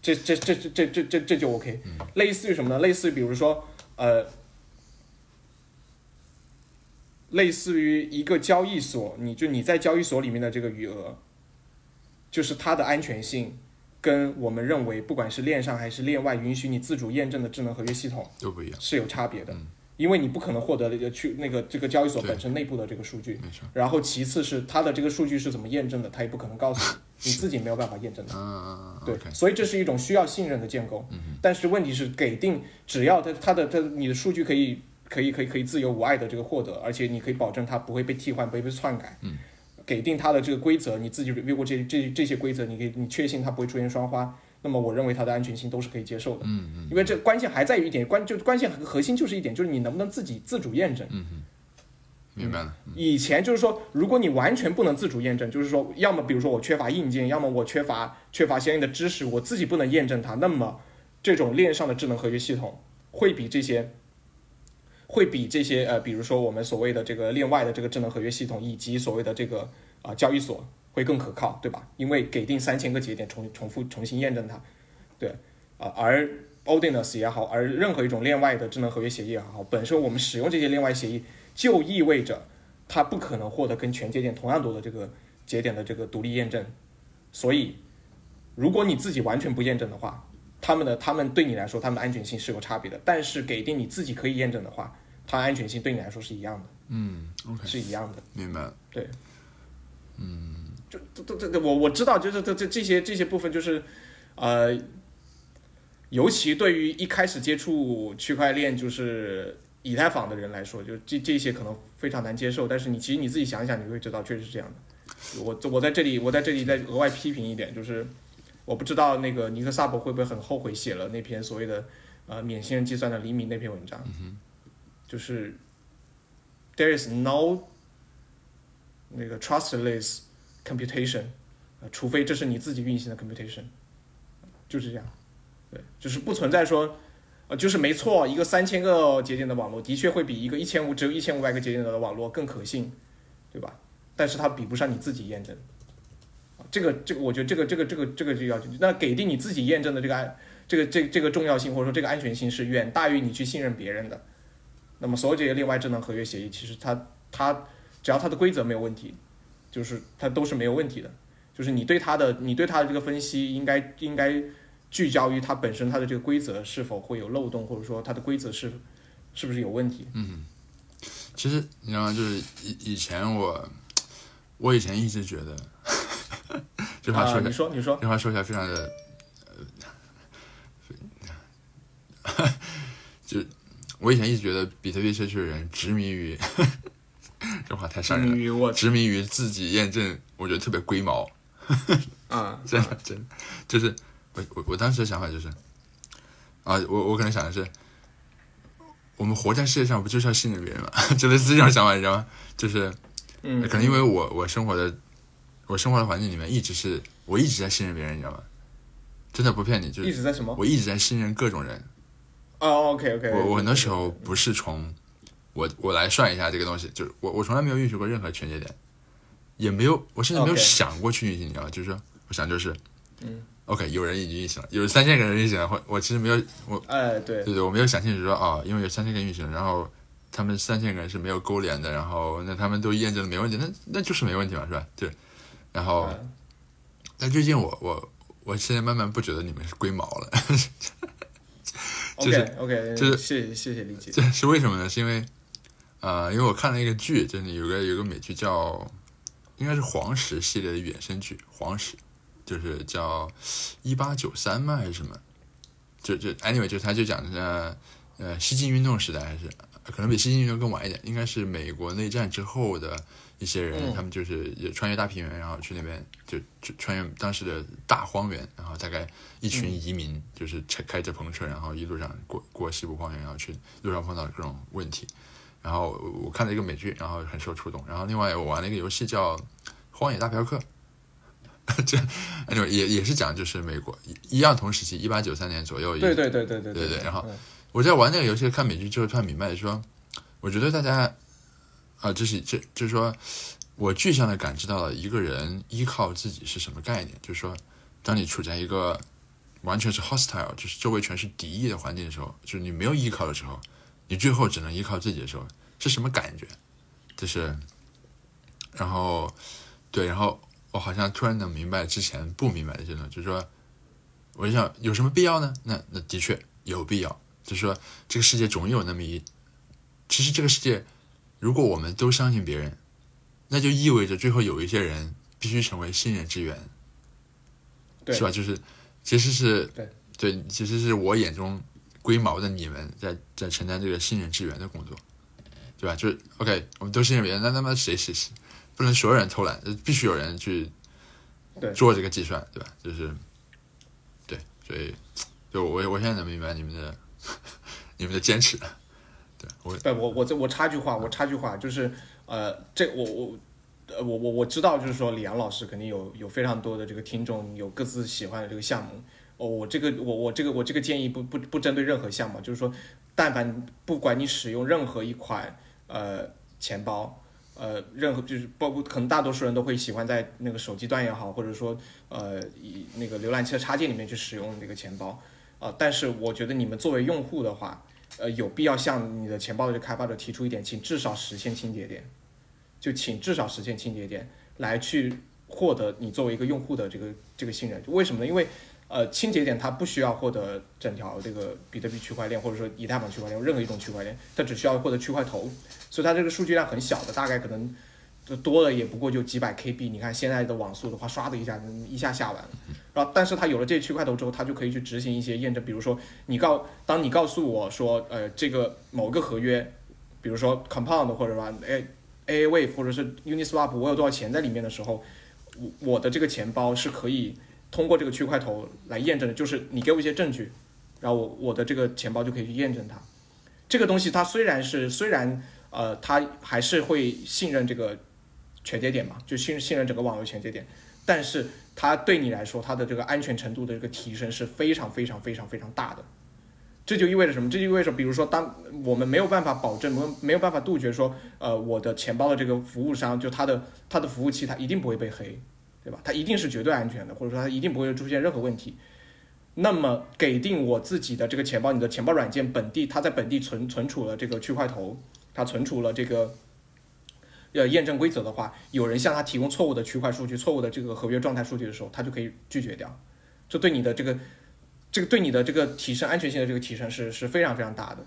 这这这这这这这这就 OK，类似于什么呢？类似于比如说呃。类似于一个交易所，你就你在交易所里面的这个余额，就是它的安全性，跟我们认为不管是链上还是链外允许你自主验证的智能合约系统都不一样，是有差别的。因为你不可能获得那个去那个这个交易所本身内部的这个数据，然后其次是它的这个数据是怎么验证的，它也不可能告诉你，你自己没有办法验证的。嗯对，所以这是一种需要信任的建构。嗯但是问题是，给定只要它它的它你的数据可以。可以可以可以自由无碍的这个获得，而且你可以保证它不会被替换，不会被篡改。嗯，给定它的这个规则，你自己 review 过这这这些规则，你可以你确信它不会出现双花，那么我认为它的安全性都是可以接受的。嗯嗯。因为这关键还在于一点关，就关键核心就是一点，就是你能不能自己自主验证。嗯嗯。明白了。以前就是说，如果你完全不能自主验证，就是说，要么比如说我缺乏硬件，要么我缺乏缺乏相应的知识，我自己不能验证它，那么这种链上的智能合约系统会比这些。会比这些呃，比如说我们所谓的这个链外的这个智能合约系统，以及所谓的这个啊交易所会更可靠，对吧？因为给定三千个节点重重复重新验证它，对啊，而 Odinus 也好，而任何一种链外的智能合约协议也好，本身我们使用这些链外协议，就意味着它不可能获得跟全节点同样多的这个节点的这个独立验证，所以如果你自己完全不验证的话，他们的他们对你来说，他们的安全性是有差别的，但是给定你自己可以验证的话。它安全性对你来说是一样的，嗯，OK，是一样的，明白，对，嗯，就这这这我我知道，就是这这这些这些部分，就是呃，尤其对于一开始接触区块链就是以太坊的人来说，就这这些可能非常难接受。但是你其实你自己想一想，你会知道确实是这样的。我我在这里我在这里再额外批评一点，就是我不知道那个尼克萨博会不会很后悔写了那篇所谓的呃免信任计算的黎明那篇文章。就是 there is no 那个 trustless computation，呃，除非这是你自己运行的 computation，就是这样，对，就是不存在说，呃，就是没错，一个三千个节点的网络的确会比一个一千五只有一千五百个节点的网络更可信，对吧？但是它比不上你自己验证，这个这个我觉得这个这个这个这个就要那给定你自己验证的这个安这个这这个重要性或者说这个安全性是远大于你去信任别人的。那么所有这些另外智能合约协议，其实它它只要它的规则没有问题，就是它都是没有问题的。就是你对它的你对它的这个分析，应该应该聚焦于它本身它的这个规则是否会有漏洞，或者说它的规则是是不是有问题。嗯，其实你知道吗？就是以以前我我以前一直觉得，这话说你说你说这话说起来非常的呃，就。我以前一直觉得比特币社区的人执迷于，这话太伤人了。执迷于自己验证，我觉得特别龟毛。啊，真的真的，就是我我我当时的想法就是，啊，我我可能想的是，我们活在世界上不就是要信任别人吗？就类似这种想法，你知道吗？就是，嗯，可能因为我我生活的我生活的环境里面一直是我一直在信任别人，你知道吗？真的不骗你，就一直在什么？我一直在信任各种人。哦，OK，OK。我我很多时候不是从我我来算一下这个东西，就是我我从来没有运行过任何全节点，也没有，我甚至没有想过去运行，你知道吗？就是说，我想就是嗯，OK，有人已经运行了，有三千个人运行了，我我其实没有我哎，对对对，我没有想清楚说啊，因为有三千个运行，然后他们三千个人是没有勾连的，然后那他们都验证了没问题，那那就是没问题嘛，是吧？对，然后嗯但最近我我我现在慢慢不觉得你们是龟毛了，就是 OK OK，就是谢谢谢谢理解。这是为什么呢？是因为呃，因为我看了一个剧，就是有个有个美剧叫应该是黄石系列的衍生剧，黄石就是叫一八九三吗还是什么？就就 anyway 就他就讲呃呃西进运动时代还是可能比西进运动更晚一点，应该是美国内战之后的一些人，嗯他们就是也穿越大平原，然后去那边就就穿越当时的大荒原，然后大概一群嗯移民就是开开着篷车，然后一路上过过西部荒原，然后去路上碰到各种问题。然后我看了一个美剧然后很受触动然后另外我玩了一个游戏叫荒野大镖客这 也也是讲就是美国一样同时期一八九三年左右对对对对对对对然后我在玩那个游戏看美剧就突看明白说我觉得大家啊就是这就是说我具象的感知到了一个人依靠自己是什么概念就是说当你处在一个完全是 hostile 就是周围全是敌意的环境的时候就是你没有依靠的时候你最后只能依靠自己的时候，是什么感觉？就是，然后对，然后我好像突然能明白之前不明白的这种，就是说，我就想有什么必要呢？那那的确有必要。就是说，这个世界总有那么一，其实这个世界，如果我们都相信别人，那就意味着最后有一些人必须成为信任之源，是吧？就是其实是对其实是我眼中龟毛的你们在在承担这个信任支援的工作，对吧？就是 OK，我们都信任别人，那他妈谁谁谁不能所有人偷懒，呃必须有人去做这个计算，对吧？就是对，所以就我我现在能明白你们的 你们的坚持，对我对我我这我插句话，我插句话，就是呃，这我我呃我我我知道，就是说李阳老师肯定有有非常多的这个听众，有各自喜欢的这个项目。哦，我这个我我这个我这个建议不不不针对任何项目，就是说，但凡不管你使用任何一款呃钱包，呃任何就是包括可能大多数人都会喜欢在那个手机端也好，或者说呃以那个浏览器的插件里面去使用那个钱包，啊、但是我觉得你们作为用户的话，呃，有必要向你的钱包的开发者提出一点，请至少实现清节点，就请至少实现清节点，来去获得你作为一个用户的这个这个信任。为什么呢？因为呃，清节点它不需要获得整条这个比特币区块链或者说以太坊区块链任何一种区块链，它只需要获得区块头，所以它这个数据量很小的，大概可能就多了也不过就几百 KB。你看现在的网速的话，刷的一下一下下完了。然后，但是它有了这区块头之后，它就可以去执行一些验证，比如说你告，当你告诉我说，呃，这个某个合约，比如说 Compound 或者说 A A Wave 或者是 Uniswap，我有多少钱在里面的时候，我我的这个钱包是可以通过这个区块头来验证的，就是你给我一些证据，然后我我的这个钱包就可以去验证它。这个东西它虽然是虽然呃，它还是会信任这个全节点嘛，就信信任整个网络全节点，但是它对你来说，它的这个安全程度的这个提升是非常非常非常非常大的。这就意味着什么？这就意味着，比如说，当我们没有办法保证，没有没有办法杜绝说，呃，我的钱包的这个服务商，就它的它的服务器，它一定不会被黑，对吧？它一定是绝对安全的，或者说它一定不会出现任何问题。那么，给定我自己的这个钱包，你的钱包软件本地，它在本地存存储了这个区块头，它存储了这个呃验证规则的话，有人向他提供错误的区块数据、错误的这个合约状态数据的时候，他就可以拒绝掉。这对你的这个这个对你的这个提升安全性的这个提升是是非常非常大的。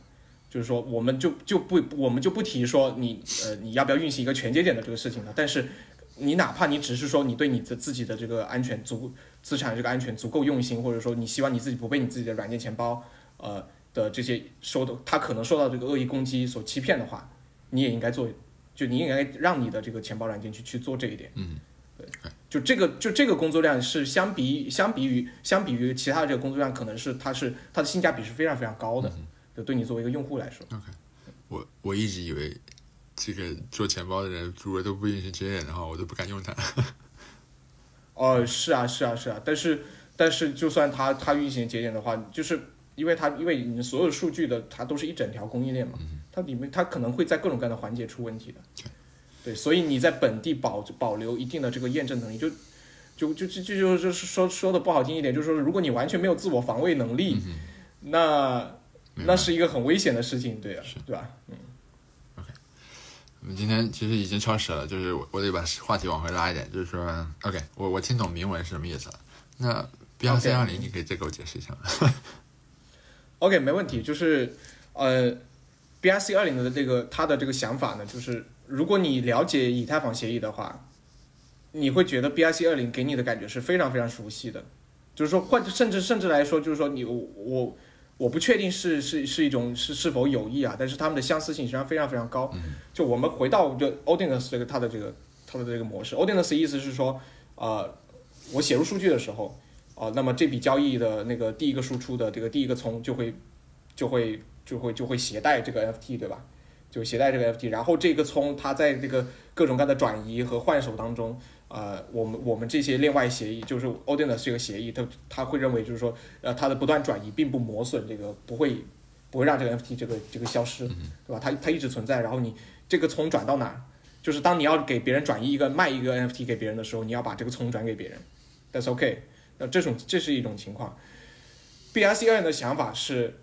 就是说，我们就就不我们就不提说你呃你要不要运行一个全节点的这个事情了，但是你哪怕你只是说你对你的自己的这个安全足资产这个安全足够用心，或者说你希望你自己不被你自己的软件钱包呃的这些受的他可能受到这个恶意攻击所欺骗的话，你也应该做，就你应该让你的这个钱包软件去去做这一点。嗯，对，就这个就这个工作量是相比相比于相比于其他的这个工作量，可能是它是它的性价比是非常非常高的。就对你作为一个用户来说，我我一直以为这个做钱包的人如果都不运行节点的话，我都不敢用它。哦，是啊，是啊，是啊，但是但是就算它它运行节点的话，就是因为它因为你所有数据的它都是一整条供应链嘛，它里面它可能会在各种各样的环节出问题的，对，所以你在本地保保留一定的这个验证能力，就就就就就就是说说的不好听一点，就是说如果你完全没有自我防卫能力，那那是一个很危险的事情，对啊，对吧？我们今天其实已经超时了，就是我我得把话题往回拉一点，就是说，OK，我我听懂铭文是什么意思了。那 B R C 二零，你可以再给我解释一下吗？OK，没问题。就是呃，BRC 二零的这个它的这个想法呢，就是如果你了解以太坊协议的话，你会觉得 BRC 二零给你的感觉是非常非常熟悉的。就是说，或甚至甚至来说，就是说你我我我不确定是是是一种是是否有意啊，但是他们的相似性实际上非常非常高。就我们回到就 Odinus 这个它的这个它的这个模式，Odinus 意思是说，呃，我写入数据的时候。啊，那么这笔交易的那个第一个输出的这个第一个葱就会就会就会就会携带这个 FT 对吧？就携带这个 FT，然后这个葱它在这个各种各样的转移和换手当中，呃，我们我们这些链外协议就是 Odinus 这个协议，它它会认为就是说，呃，它的不断转移并不磨损这个不会不会让这个 NFT 这个这个消失，对吧？它它一直存在，然后你这个从转到哪儿，就是当你要给别人转移一个卖一个 NFT 给别人的时候，你要把这个从转给别人，That's OK。那这种这是一种情况。BRC 二的想法是，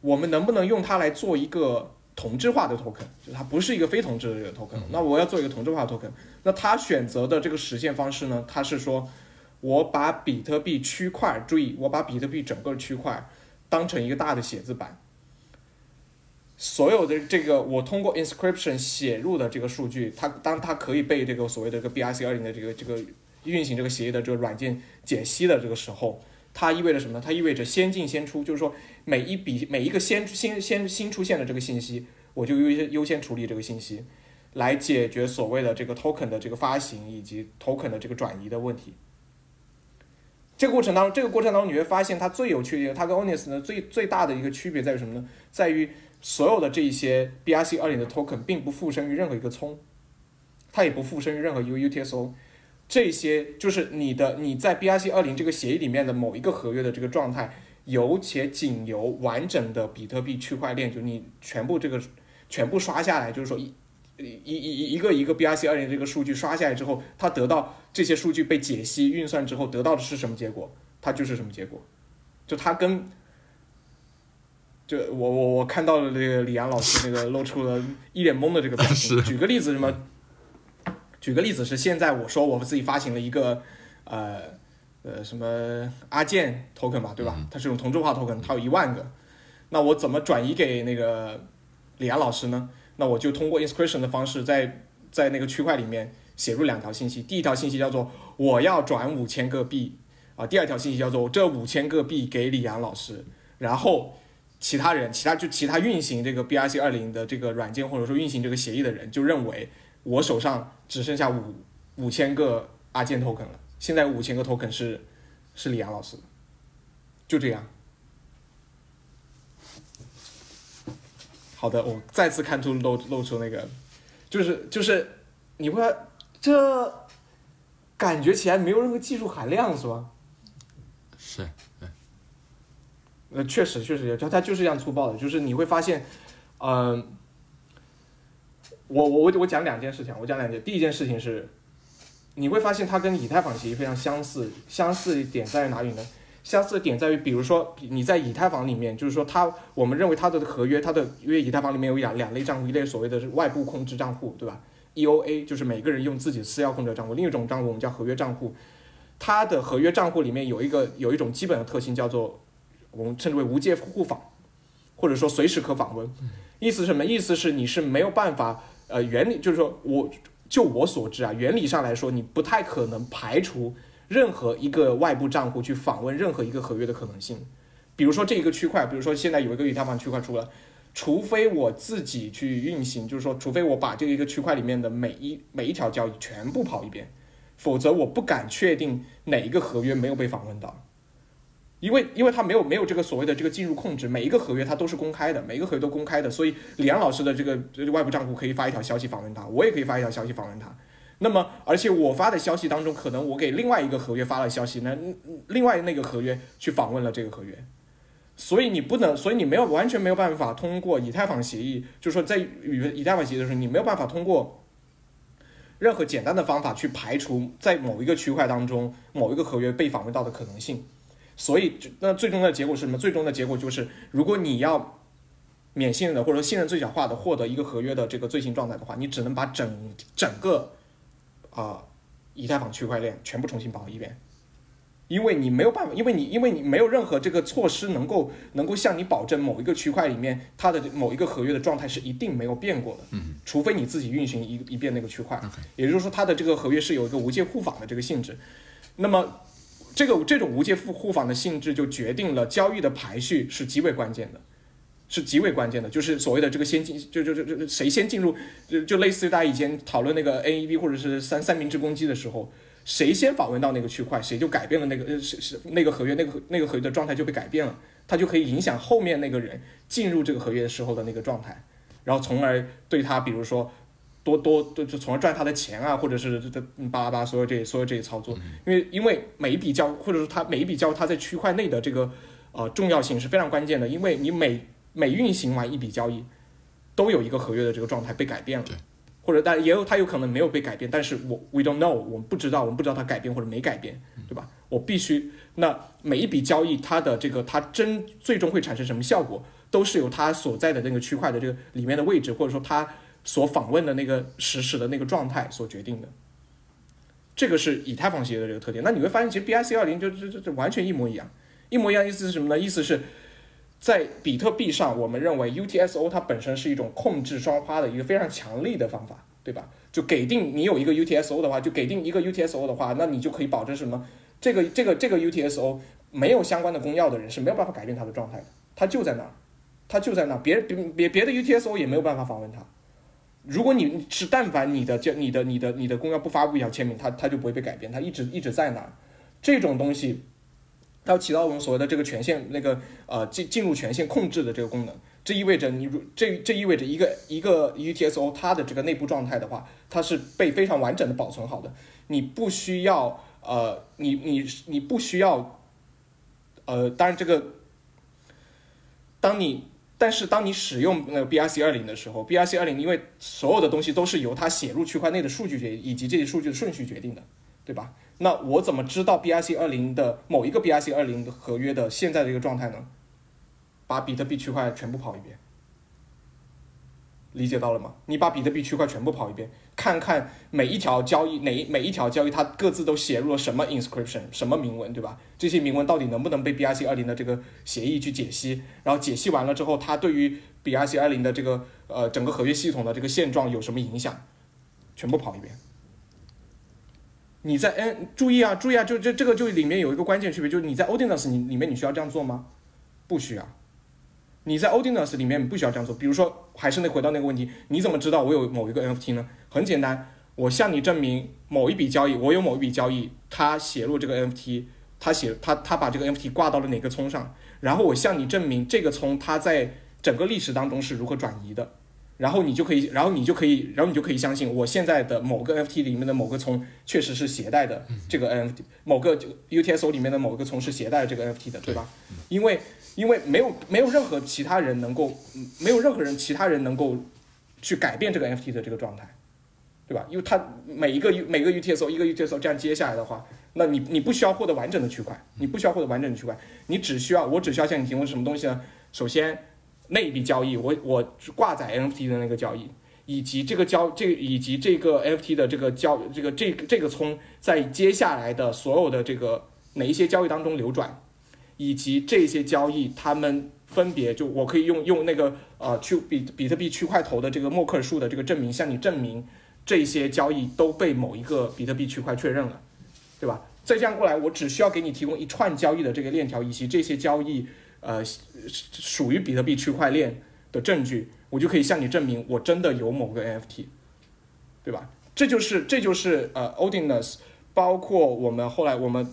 我们能不能用它来做一个同质化的 token，就它不是一个非同质的这个 token。那我要做一个同质化的 token，那它选择的这个实现方式呢？它是说，我把比特币区块，注意，我把比特币整个区块当成一个大的写字板，所有的这个我通过 inscription 写入的这个数据，它当它可以被这个所谓的这个 BRC 二零的这个这个运行这个协议的这个软件解析的这个时候，它意味着什么呢？它意味着先进先出，就是说每一笔每一个先先先新出现的这个信息，我就优先优先处理这个信息，来解决所谓的这个 token 的这个发行以及 token 的这个转移的问题。这个过程当中，这个过程当中你会发现它最有趣的，它跟 Onis 呢最最大的一个区别在于什么呢？在于所有的这一些 BRC 二零的 token 并不附身于任何一个葱，它也不附身于任何一个 UTSO。这些就是你的你在 BRC 二零这个协议里面的某一个合约的这个状态，由且仅由完整的比特币区块链，就你全部这个全部刷下来，就是说一一一一个一个 BRC 二零这个数据刷下来之后，它得到这些数据被解析运算之后得到的是什么结果，它就是什么结果，就它跟。就我我我看到了这个李阳老师那个露出了一脸懵的这个表情。举个例子，什么？举个例子是，现在我说我自己发行了一个，呃呃什么阿健 token 吧，对吧？它是种同质化 token，它有一万个，那我怎么转移给那个李阳老师呢？那我就通过 inscription 的方式在，在那个区块里面写入两条信息，第一条信息叫做我要转五千个币啊，第二条信息叫做这五千个币给李阳老师，然后其他人，其他就其他运行这个 BRC 二零的这个软件或者说运行这个协议的人就认为。我手上只剩下五五千个阿健 token 了，现在五千个 token 是是李阳老师，就这样。好的，我再次看出露露出那个，就是就是你会这感觉起来没有任何技术含量是吧？是，对，呃，确实确实，它它就是这样粗暴的，就是你会发现，嗯、呃。我我我我讲两件事情，我讲两件。第一件事情是，你会发现它跟以太坊协议非常相似，相似的点在于哪里呢？相似的点在于，比如说你在以太坊里面，就是说它，我们认为它的合约，它的因为以太坊里面有两两类账户，一类所谓的外部控制账户，对吧？EOA 就是每个人用自己私钥控制的账户，另一种账户我们叫合约账户。它的合约账户里面有一个有一种基本的特性叫做，我们称之为无界互访，或者说随时可访问。意思是什么？意思是你是没有办法。呃，原理就是说，我就我所知啊，原理上来说，你不太可能排除任何一个外部账户去访问任何一个合约的可能性。比如说这一个区块，比如说现在有一个以太坊区块出了，除非我自己去运行，就是说，除非我把这一个区块里面的每一每一条交易全部跑一遍，否则我不敢确定哪一个合约没有被访问到。因为因为它没有没有这个所谓的这个进入控制，每一个合约它都是公开的，每一个合约都公开的，所以李阳老师的这个外部账户可以发一条消息访问他，我也可以发一条消息访问他。那么，而且我发的消息当中，可能我给另外一个合约发了消息，那另外那个合约去访问了这个合约，所以你不能，所以你没有完全没有办法通过以太坊协议，就是说在与以太坊协议的时候，你没有办法通过任何简单的方法去排除在某一个区块当中某一个合约被访问到的可能性。所以，那最终的结果是什么？最终的结果就是，如果你要免信任的或者说信任最小化的获得一个合约的这个最新状态的话，你只能把整整个啊以太坊区块链全部重新跑一遍。因为你没有办法，因为你因为你没有任何这个措施能够能够向你保证某一个区块里面它的某一个合约的状态是一定没有变过的，嗯，除非你自己运行一一遍那个区块，也就是说它的这个合约是有一个无界互访的这个性质，那么这个这种无界互互访的性质就决定了交易的排序是极为关键的，是极为关键的，就是所谓的这个先进就就就就谁先进入就就类似于大家以前讨论那个 A E B 或者是三三明治攻击的时候。谁先访问到那个区块，谁就改变了那个呃是是那个合约那个那个合约的状态就被改变了，它就可以影响后面那个人进入这个合约的时候的那个状态，然后从而对他比如说多多就就从而赚他的钱啊，或者是这这巴拉巴所有这些所有这些操作，因为因为每一笔交或者说他每一笔交他在区块内的这个呃重要性是非常关键的，因为你每每运行完一笔交易，都有一个合约的这个状态被改变了。或者但也有它有可能没有被改变，但是我 we don't know，我们不知道，我们不知道它改变或者没改变，对吧？我必须那每一笔交易它的这个它真最终会产生什么效果，都是由它所在的那个区块的这个里面的位置，或者说它所访问的那个实时的那个状态所决定的。这个是以太坊协议的这个特点。那你会发现，其实 BIC 二零就就就就完全一模一样，一模一样意思是什么呢？意思是。在比特币上，我们认为 UTSO 它本身是一种控制双花的一个非常强力的方法，对吧？就给定你有一个 UTSO 的话，就给定一个 UTSO 的话，那你就可以保证什么？这个这个这个 UTSO 没有相关的公钥的人是没有办法改变它的状态的，它就在那儿，它就在那儿，别别别别的 UTSO 也没有办法访问它。如果你是但凡你的叫你的你的你的公钥不发布一条签名，它它就不会被改变，它一直一直在那儿。这种东西。它起到我们所谓的这个权限那个呃进进入权限控制的这个功能，这意味着你如这这意味着一个一个 UTSO 它的这个内部状态的话，它是被非常完整的保存好的，你不需要呃你你你不需要呃当然这个当你但是当你使用那个 BRC 二零的时候，BRC 二零因为所有的东西都是由它写入区块内的数据决以及这些数据的顺序决定的，对吧？那我怎么知道 B I C 二零的某一个 B I C 二零合约的现在的一个状态呢？把比特币区块全部跑一遍，理解到了吗？你把比特币区块全部跑一遍，看看每一条交易哪每一条交易它各自都写入了什么 inscription 什么铭文，对吧？这些铭文到底能不能被 B I C 二零的这个协议去解析？然后解析完了之后，它对于 B I C 二零的这个呃整个合约系统的这个现状有什么影响？全部跑一遍。你在 N 注意啊，注意啊，就这这个就里面有一个关键区别，就是你在 Odinus 你里面你需要这样做吗？不需要。你在 Odinus 里面不需要这样做。比如说，还是那回到那个问题，你怎么知道我有某一个 NFT 呢？很简单，我向你证明某一笔交易，我有某一笔交易，他写入这个 NFT，他写他他把这个 NFT 挂到了哪个葱上，然后我向你证明这个葱它在整个历史当中是如何转移的。然后你就可以，然后你就可以，然后你就可以相信我现在的某个 NFT 里面的某个从确实是携带的这个 NFT，某个 UTSO 里面的某个从是携带这个 NFT 的，对吧？因为因为没有没有任何其他人能够，没有任何人其他人能够去改变这个 NFT 的这个状态，对吧？因为它每一个每个 UTSO 一个 UTSO 这样接下来的话，那你你不需要获得完整的区块，你不需要获得完整的区块，你只需要我只需要向你提供什么东西呢？首先。那一笔交易，我我挂载 NFT 的那个交易，以及这个交这以及这个 NFT 的这个交这个这这个葱在接下来的所有的这个哪一些交易当中流转，以及这些交易他们分别就我可以用用那个呃区比比特币区块头的这个默克尔树的这个证明向你证明这些交易都被某一个比特币区块确认了，对吧？再这样过来，我只需要给你提供一串交易的这个链条以及这些交易。呃，属于比特币区块链的证据，我就可以向你证明我真的有某个 NFT，对吧？这就是这就是呃，Odinus，包括我们后来我们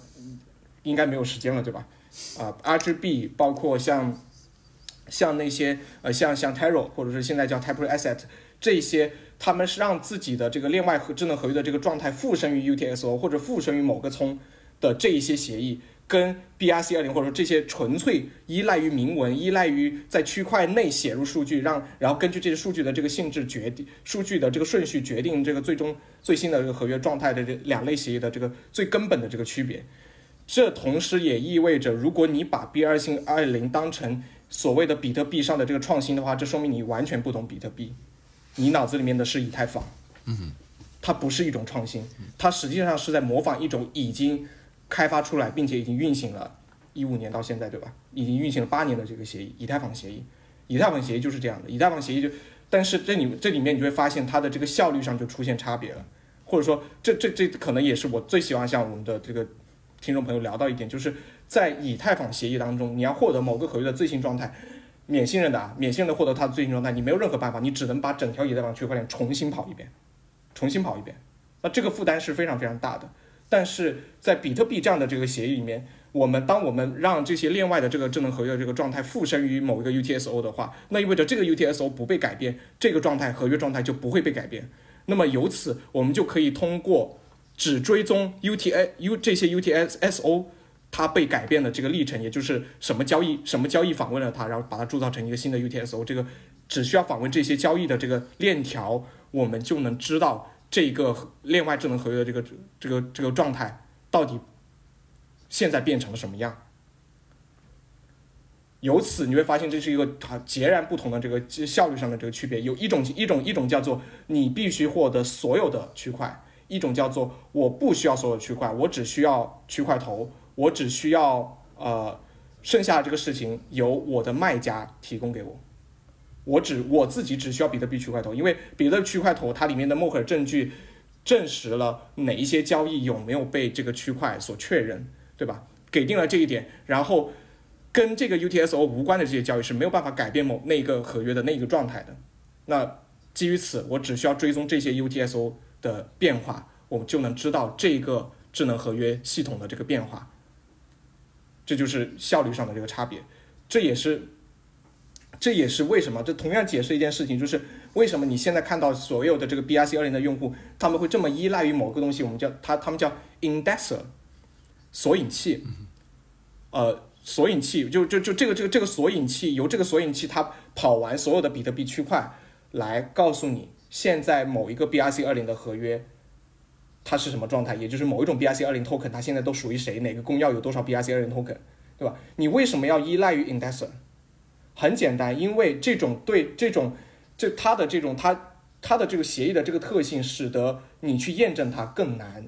应该没有时间了，对吧？啊，RGB，包括像像那些呃，像像 Taro，或者是现在叫 Type Asset 这些，他们是让自己的这个链外和智能合约的这个状态附身于 UTSO 或者附身于某个聪的这一些协议。跟 BRC 二零或者说这些纯粹依赖于明文、依赖于在区块内写入数据，让然后根据这些数据的这个性质决定数据的这个顺序决定这个最终最新的这个合约状态的这两类协议的这个最根本的这个区别。这同时也意味着，如果你把 BRC 二零当成所谓的比特币上的这个创新的话，这说明你完全不懂比特币，你脑子里面的是以太坊。嗯它不是一种创新，它实际上是在模仿一种已经开发出来并且已经运行了一五年到现在，对吧？已经运行了八年的这个协议，以太坊协议。以太坊协议就是这样的，以太坊协议就，但是这里这里面你就会发现它的这个效率上就出现差别了，或者说这这这可能也是我最喜欢向我们的这个听众朋友聊到一点，就是在以太坊协议当中，你要获得某个合约的最新状态，免信任的啊，免信任的获得它的最新状态，你没有任何办法，你只能把整条以太坊区块链重新跑一遍。重新跑一遍，那这个负担是非常非常大的。但是在比特币这样的这个协议里面，我们当我们让这些链外的这个智能合约这个状态附身于某一个 UTSO 的话，那意味着这个 UTSO 不被改变，这个状态合约状态就不会被改变。那么由此，我们就可以通过只追踪 UTA U 这些 UTSO 它被改变的这个历程，也就是什么交易什么交易访问了它，然后把它铸造成一个新的 UTSO，这个只需要访问这些交易的这个链条。我们就能知道这一个链外智能合约的这个这个这个状态到底现在变成了什么样。由此你会发现，这是一个它截然不同的这个效率上的这个区别。有一种一种一种叫做你必须获得所有的区块，一种叫做我不需要所有区块，我只需要区块头，我只需要呃剩下的这个事情由我的卖家提供给我。我只我自己只需要比特币区块头，因为比特币区块头它里面的默克尔证据证实了哪一些交易有没有被这个区块所确认，对吧？给定了这一点，然后跟这个 UTSO 无关的这些交易是没有办法改变某那个合约的那一个状态的。那基于此，我只需要追踪这些 UTSO 的变化，我们就能知道这个智能合约系统的这个变化。这就是效率上的这个差别，这也是。这也是为什么，这同样解释一件事情，就是为什么你现在看到所有的这个 BRC 二零的用户，他们会这么依赖于某个东西，我们叫它，他们叫 indexer，索引器，呃，索引器就就就这个这个这个索引器，由这个索引器它跑完所有的比特币区块，来告诉你现在某一个 BRC 二零的合约，它是什么状态，也就是某一种 BRC 二零 token 它现在都属于谁，哪个公钥有多少 BRC 二零 token，对吧？你为什么要依赖于 indexer？很简单，因为这种对这种，这它的这种它它的这个协议的这个特性，使得你去验证它更难，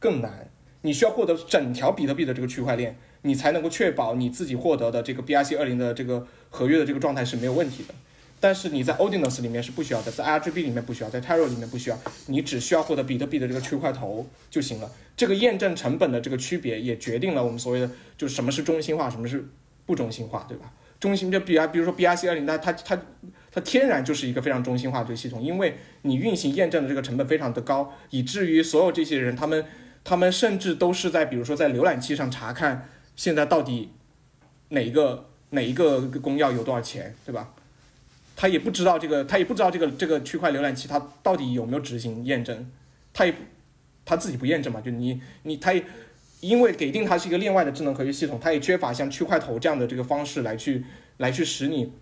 更难。你需要获得整条比特币的这个区块链，你才能够确保你自己获得的这个 BRC 二零的这个合约的这个状态是没有问题的。但是你在 Odinus 里面是不需要的，在 IRGB 里面不需要，在 Taro 里面不需要，你只需要获得比特币的这个区块头就行了。这个验证成本的这个区别，也决定了我们所谓的就什么是中心化，什么是不中心化，对吧？中心就比啊，比如说 B R C 二零，它它它它天然就是一个非常中心化的系统，因为你运行验证的这个成本非常的高，以至于所有这些人，他们他们甚至都是在比如说在浏览器上查看现在到底哪一个哪一个公钥有多少钱，对吧？他也不知道这个，他也不知道这个这个区块浏览器它到底有没有执行验证，他也他自己不验证嘛，就你你他也。因为给定它是一个另外的智能合约系统，它也缺乏像区块头这样的这个方式来去来去使你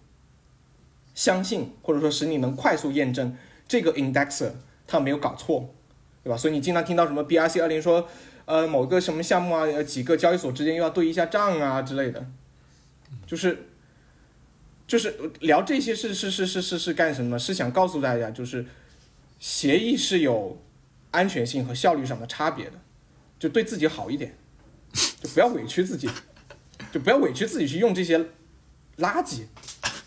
相信，或者说使你能快速验证这个 indexer 它没有搞错，对吧？所以你经常听到什么 BRC 二零说，呃，某个什么项目啊，几个交易所之间又要对一下账啊之类的，就是就是聊这些是是是是是是干什么？是想告诉大家，就是协议是有安全性和效率上的差别的。就对自己好一点，就不要委屈自己，就不要委屈自己去用这些垃圾，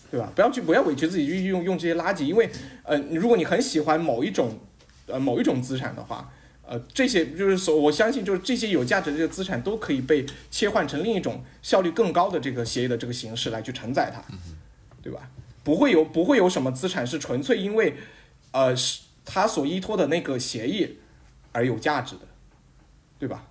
对吧？不要去不要委屈自己去用用这些垃圾，因为呃，如果你很喜欢某一种呃某一种资产的话，呃，这些就是说我相信就是这些有价值的这个资产都可以被切换成另一种效率更高的这个协议的这个形式来去承载它，对吧？不会有不会有什么资产是纯粹因为呃是它所依托的那个协议而有价值的。对吧？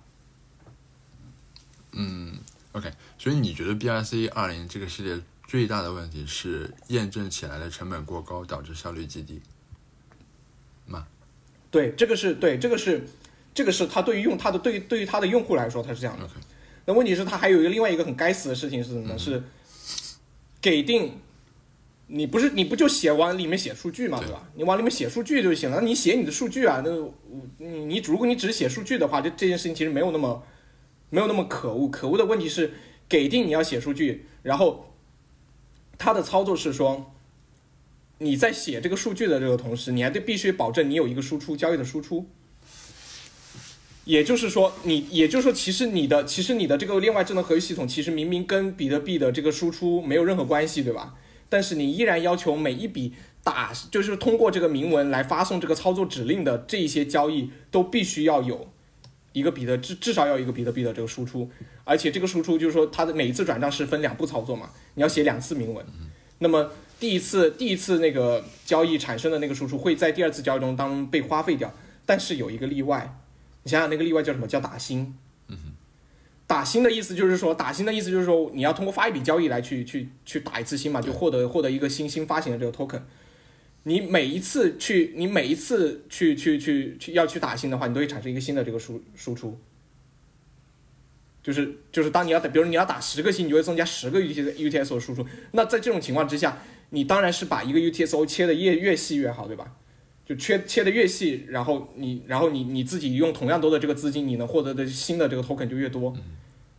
嗯，OK，所以你觉得 BRC 二零这个系列最大的问题是验证起来的成本过高，导致效率极低吗？对，这个是对，这个是这个是它对于用它的对于对于它的用户来说，它是这样的。那问题是，它还有一个另外一个很该死的事情是什么呢？是给定。你不是你不就写往里面写数据嘛，对吧？你往里面写数据就行了。你写你的数据啊，那你你如果你只是写数据的话，这这件事情其实没有那么没有那么可恶。可恶的问题是，给定你要写数据，然后他的操作是说，你在写这个数据的这个同时，你还得必须保证你有一个输出交易的输出。也就是说，你也就是说，其实你的其实你的这个另外智能合约系统，其实明明跟比特币的这个输出没有任何关系，对吧？但是你依然要求每一笔打，就是通过这个铭文来发送这个操作指令的这一些交易，都必须要有一个比特至至少要一个比特币的这个输出，而且这个输出就是说它的每一次转账是分两步操作嘛，你要写两次铭文。那么第一次第一次那个交易产生的那个输出会在第二次交易中当被花费掉，但是有一个例外，你想想那个例外叫什么？叫打新。打新的意思就是说，打新的意思就是说，你要通过发一笔交易来去去去打一次新嘛，就获得获得一个新新发行的这个 token。你每一次去，你每一次去去去去要去打新的话，你都会产生一个新的这个输输出。就是就是当你要打，比如你要打十个新，你就会增加十个 U T U T S O 输出。那在这种情况之下，你当然是把一个 U T S O 切的越越细越好，对吧？就切切的越细，然后你然后你你自己用同样多的这个资金，你能获得的新的这个 token 就越多。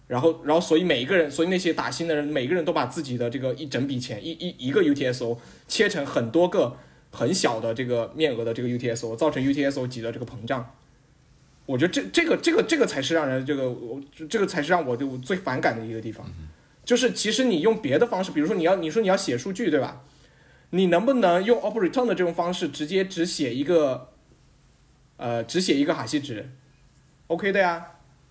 然后，然后，所以每一个人，所以那些打新的人，每个人都把自己的这个一整笔钱，一一一个 UTSO 切成很多个很小的这个面额的这个 UTSO，造成 UTSO 级的这个膨胀。我觉得这这个这个这个才是让人这个我这个才是让我就最反感的一个地方，就是其实你用别的方式，比如说你要你说你要写数据对吧？你能不能用 OpReturn 的这种方式直接只写一个，呃，只写一个哈希值，OK 的呀，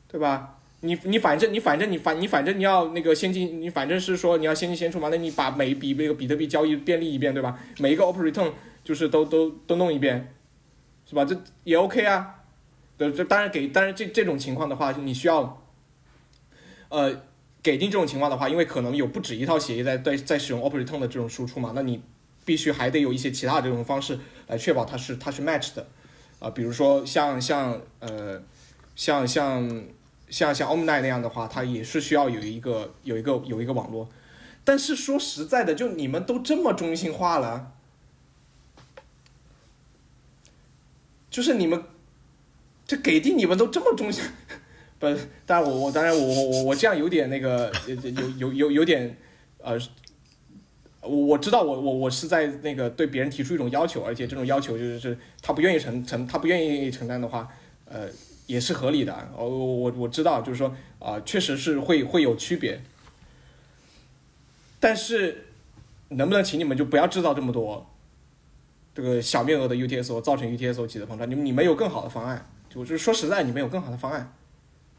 对吧？你你反正你反正你反你反正你要那个先进，你反正是说你要先进先出嘛，那你把每一笔那个比特币交易便利一遍，对吧？每一个 OpReturn 就是都都都弄一遍，是吧？这也 OK 啊。对，这当然给，当然这这种情况的话，你需要，呃，给定这种情况的话，因为可能有不止一套协议在在在使用 OpReturn 的这种输出嘛，那你必须还得有一些其他这种方式来确保它是它是 match 的，啊，比如说像像呃像像。像像 Omni 那样的话，它也是需要有一个有一个有一个网络，但是说实在的，就你们都这么中心化了，就是你们，这给定你们都这么中心，不，当然我我当然我我我我这样有点那个有有有有点呃，我我知道我我我是在那个对别人提出一种要求，而且这种要求就是是他不愿意承承他不愿意承担的话，呃。也是合理的，哦，我我知道，就是说啊，确实是会会有区别，但是能不能请你们就不要制造这么多这个小面额的 UTSO，造成 UTSO 级的膨胀？你们你们有更好的方案？就是说实在，你们有更好的方案，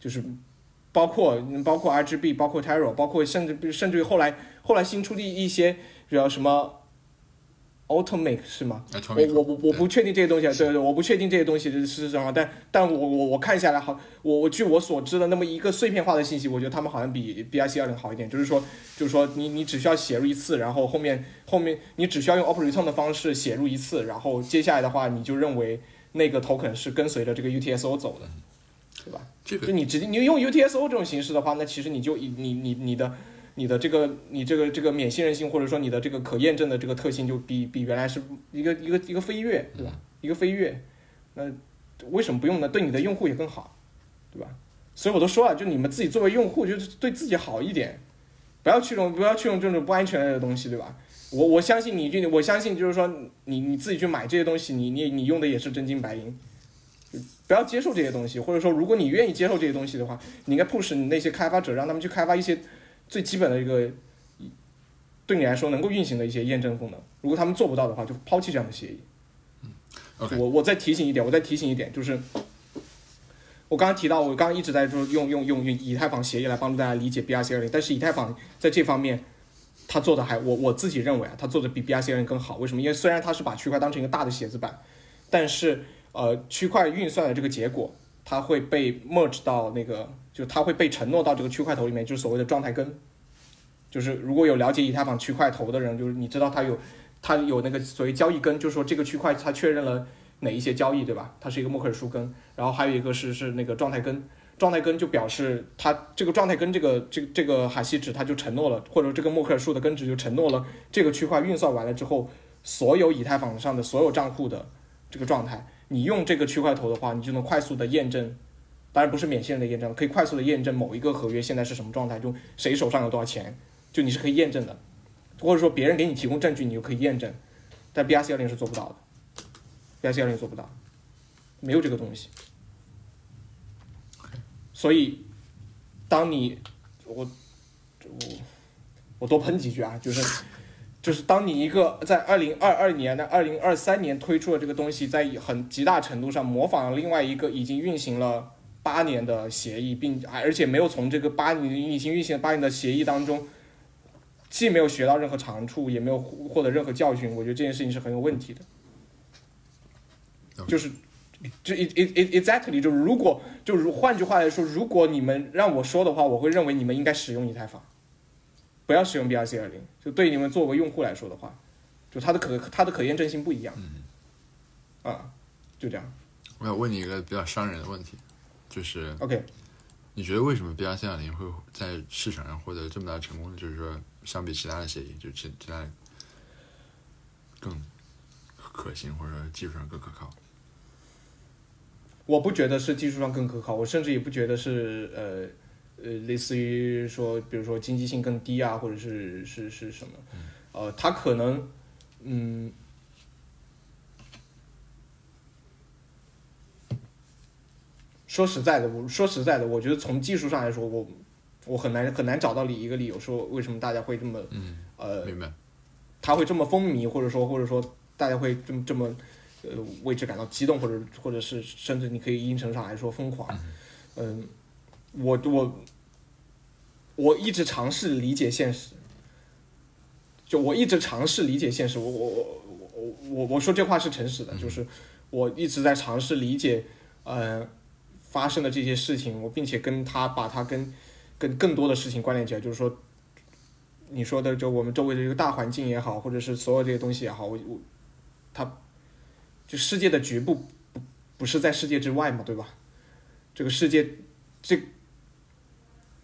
就是包括包括 RGB，包括 Taro，包括甚至甚至于后来后来新出的一些，比如什么。Automake 是吗？我我我我不确定这些东西，对对，我不确定这些东西是是什么，但但我我我看下来好，我我据我所知的那么一个碎片化的信息，我觉得他们好像比 B I C 二零好一点，就是说就是说你你只需要写入一次，然后后面后面你只需要用 OpReturn 的方式写入一次，然后接下来的话你就认为那个 token 是跟随着这个 UTSO 走的，对吧？这个就你直接你用 UTSO 这种形式的话，那其实你就你你你的。你的这个，你这个这个免信任性，或者说你的这个可验证的这个特性，就比比原来是一个一个一个飞跃，对吧？一个飞跃，那为什么不用呢？对你的用户也更好，对吧？所以我都说了，就你们自己作为用户，就是对自己好一点，不要去用不要去用这种不安全的东西，对吧？我我相信你，就我相信就是说你你自己去买这些东西，你你你用的也是真金白银，不要接受这些东西，或者说如果你愿意接受这些东西的话，你应该 push 你那些开发者，让他们去开发一些。最基本的一个，对你来说能够运行的一些验证功能，如果他们做不到的话，就抛弃这样的协议。嗯，我我再提醒一点，我再提醒一点，就是我刚刚提到，我刚刚一直在说用用用用以太坊协议来帮助大家理解 BRC 二零，但是以太坊在这方面，他做的还我我自己认为啊，他做的比 BRC 二零更好。为什么？因为虽然他是把区块当成一个大的写字板，但是呃，区块运算的这个结果，它会被 merge 到那个。就它会被承诺到这个区块头里面，就是所谓的状态根。就是如果有了解以太坊区块头的人，就是你知道它有，它有那个所谓交易根，就是说这个区块它确认了哪一些交易，对吧？它是一个默克尔树根。然后还有一个是是那个状态根。状态根就表示它这个状态根这个这这个哈希值它就承诺了，或者这个默克尔树的根值就承诺了这个区块运算完了之后，所有以太坊上的所有账户的这个状态，你用这个区块头的话，你就能快速的验证。当然不是免线的验证，可以快速的验证某一个合约现在是什么状态，就谁手上有多少钱，就你是可以验证的，或者说别人给你提供证据，你就可以验证。但 BRC 幺零是做不到的，BRC 幺零做不到，没有这个东西。所以，当你我我我多喷几句啊，就是就是当你一个在二零二二年的二零二三年推出的这个东西，在很极大程度上模仿了另外一个已经运行了。八年的协议，并而且没有从这个八年已经运行八年的协议当中，既没有学到任何长处，也没有获得任何教训。我觉得这件事情是很有问题的。就是，就 it it it exactly 就如果就如换句话来说，如果你们让我说的话，我会认为你们应该使用以太坊，不要使用 BRC 二零。就对你们作为用户来说的话，就它的可它的可验证性不一样。嗯啊，就这样。我想问你一个比较伤人的问题。就是 OK，你觉得为什么 BRC 二零会在市场上获得这么大成功呢？就是说，相比其他的协议，就其其他更可行，或者说技术上更可靠？我不觉得是技术上更可靠，我甚至也不觉得是呃呃，类似于说，比如说经济性更低啊，或者是是是什么？呃，他可能嗯。说实在的，我说实在的，我觉得从技术上来说，我我很难很难找到理一个理由说为什么大家会这么，呃，明白，他会这么风靡，或者说或者说大家会这么这么，呃，为之感到激动，或者或者是甚至你可以一定程上来说疯狂，嗯，我我我一直尝试理解现实，就我一直尝试理解现实，我我我我我我说这话是诚实的，就是我一直在尝试理解，呃。发生的这些事情，我并且跟他把他跟跟更多的事情关联起来，就是说，你说的就我们周围的这个大环境也好，或者是所有这些东西也好，我我他就世界的局部不不是在世界之外嘛，对吧？这个世界这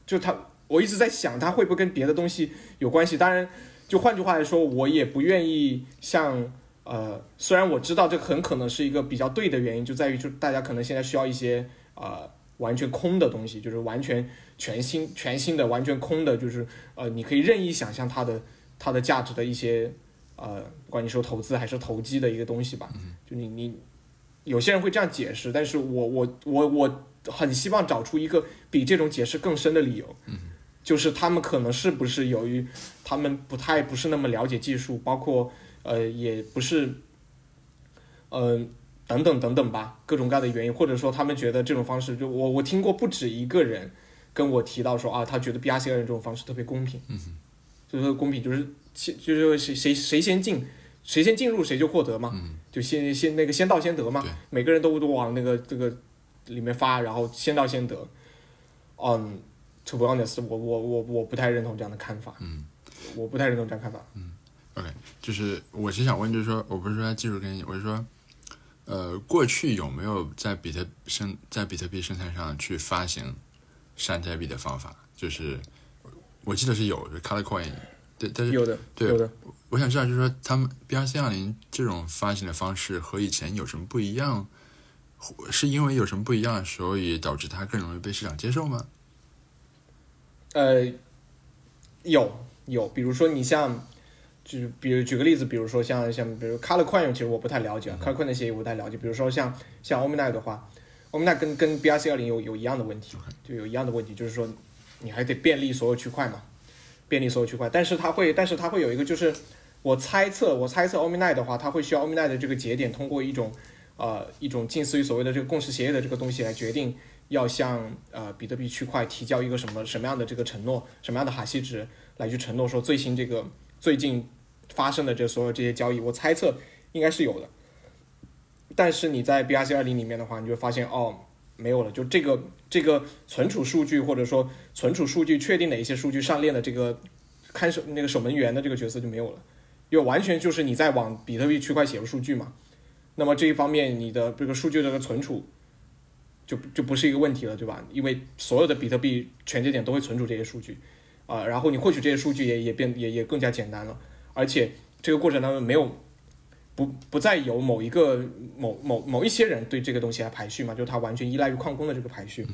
就他，我一直在想，它会不会跟别的东西有关系？当然，就换句话来说，我也不愿意像呃，虽然我知道这很可能是一个比较对的原因，就在于就大家可能现在需要一些。呃，完全空的东西，就是完全全新、全新的、完全空的，就是呃，你可以任意想象它的它的价值的一些呃，不管你说投资还是投机的一个东西吧。就你你有些人会这样解释，但是我我我我很希望找出一个比这种解释更深的理由。就是他们可能是不是由于他们不太不是那么了解技术，包括呃，也不是嗯。等等等等吧，各种各样的原因，或者说他们觉得这种方式，就我我听过不止一个人跟我提到说啊，他觉得 BRC 二零这种方式特别公平，嗯，就是公平，就是先就是谁谁谁先进，谁先进入谁就获得嘛，嗯，就先先那个先到先得嘛，每个人都都往那个这个里面发，然后先到先得，嗯，to be honest，我我我我不太认同这样的看法，嗯，我不太认同这样看法，嗯，OK，就是我是想问，就是说我不是说技术跟你，我是说。呃，过去有没有在比特生在比特币生态上去发行山寨币的方法？就是我记得是有，就 Color Coin，对，但是有的，对，有的。我想知道，就是说他们 BRC 二零这种发行的方式和以前有什么不一样？是因为有什么不一样，所以导致它更容易被市场接受吗？呃，有有，比如说你像。就是比如举个例子，比如说像像比如 Color Coin，其实我不太了解，Color Coin 那些我不太了解。比如说像像 Omni 的话，Omni 跟跟 BRC 二零有有一样的问题，就有一样的问题，就是说你还得便利所有区块嘛，便利所有区块。但是它会，但是它会有一个，就是我猜测，我猜测 Omni 的话，它会需要 Omni 的这个节点通过一种呃一种近似于所谓的这个共识协议的这个东西来决定要向呃比特币区块提交一个什么什么样的这个承诺，什么样的哈希值来去承诺说最新这个最近。发生的这所有这些交易，我猜测应该是有的。但是你在 BRC 二零里面的话，你就发现哦，没有了。就这个这个存储数据或者说存储数据确定哪一些数据上链的这个看守那个守门员的这个角色就没有了，因为完全就是你在往比特币区块写入数据嘛。那么这一方面，你的这个数据的存储就就不是一个问题了，对吧？因为所有的比特币全节点都会存储这些数据，啊、然后你获取这些数据也也变也也更加简单了，而且这个过程当中没有不不再有某一个某某某一些人对这个东西来排序嘛，就它完全依赖于矿工的这个排序。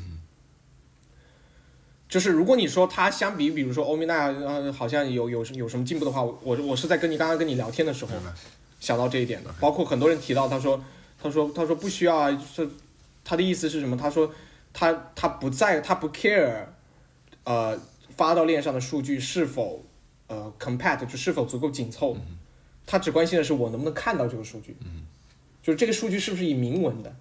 就是如果你说它相比，比如说欧米娜，呃，好像有有有什么进步的话，我我是在跟你刚刚跟你聊天的时候？想到这一点的。包括很多人提到，他说他说他说不需要啊，是他的意思是什么？他说他他不在他不 care，呃，发到链上的数据是否呃 compact 就是否足够紧凑，他只关心的是我能不能看到这个数据，就是这个数据是不是以明文的，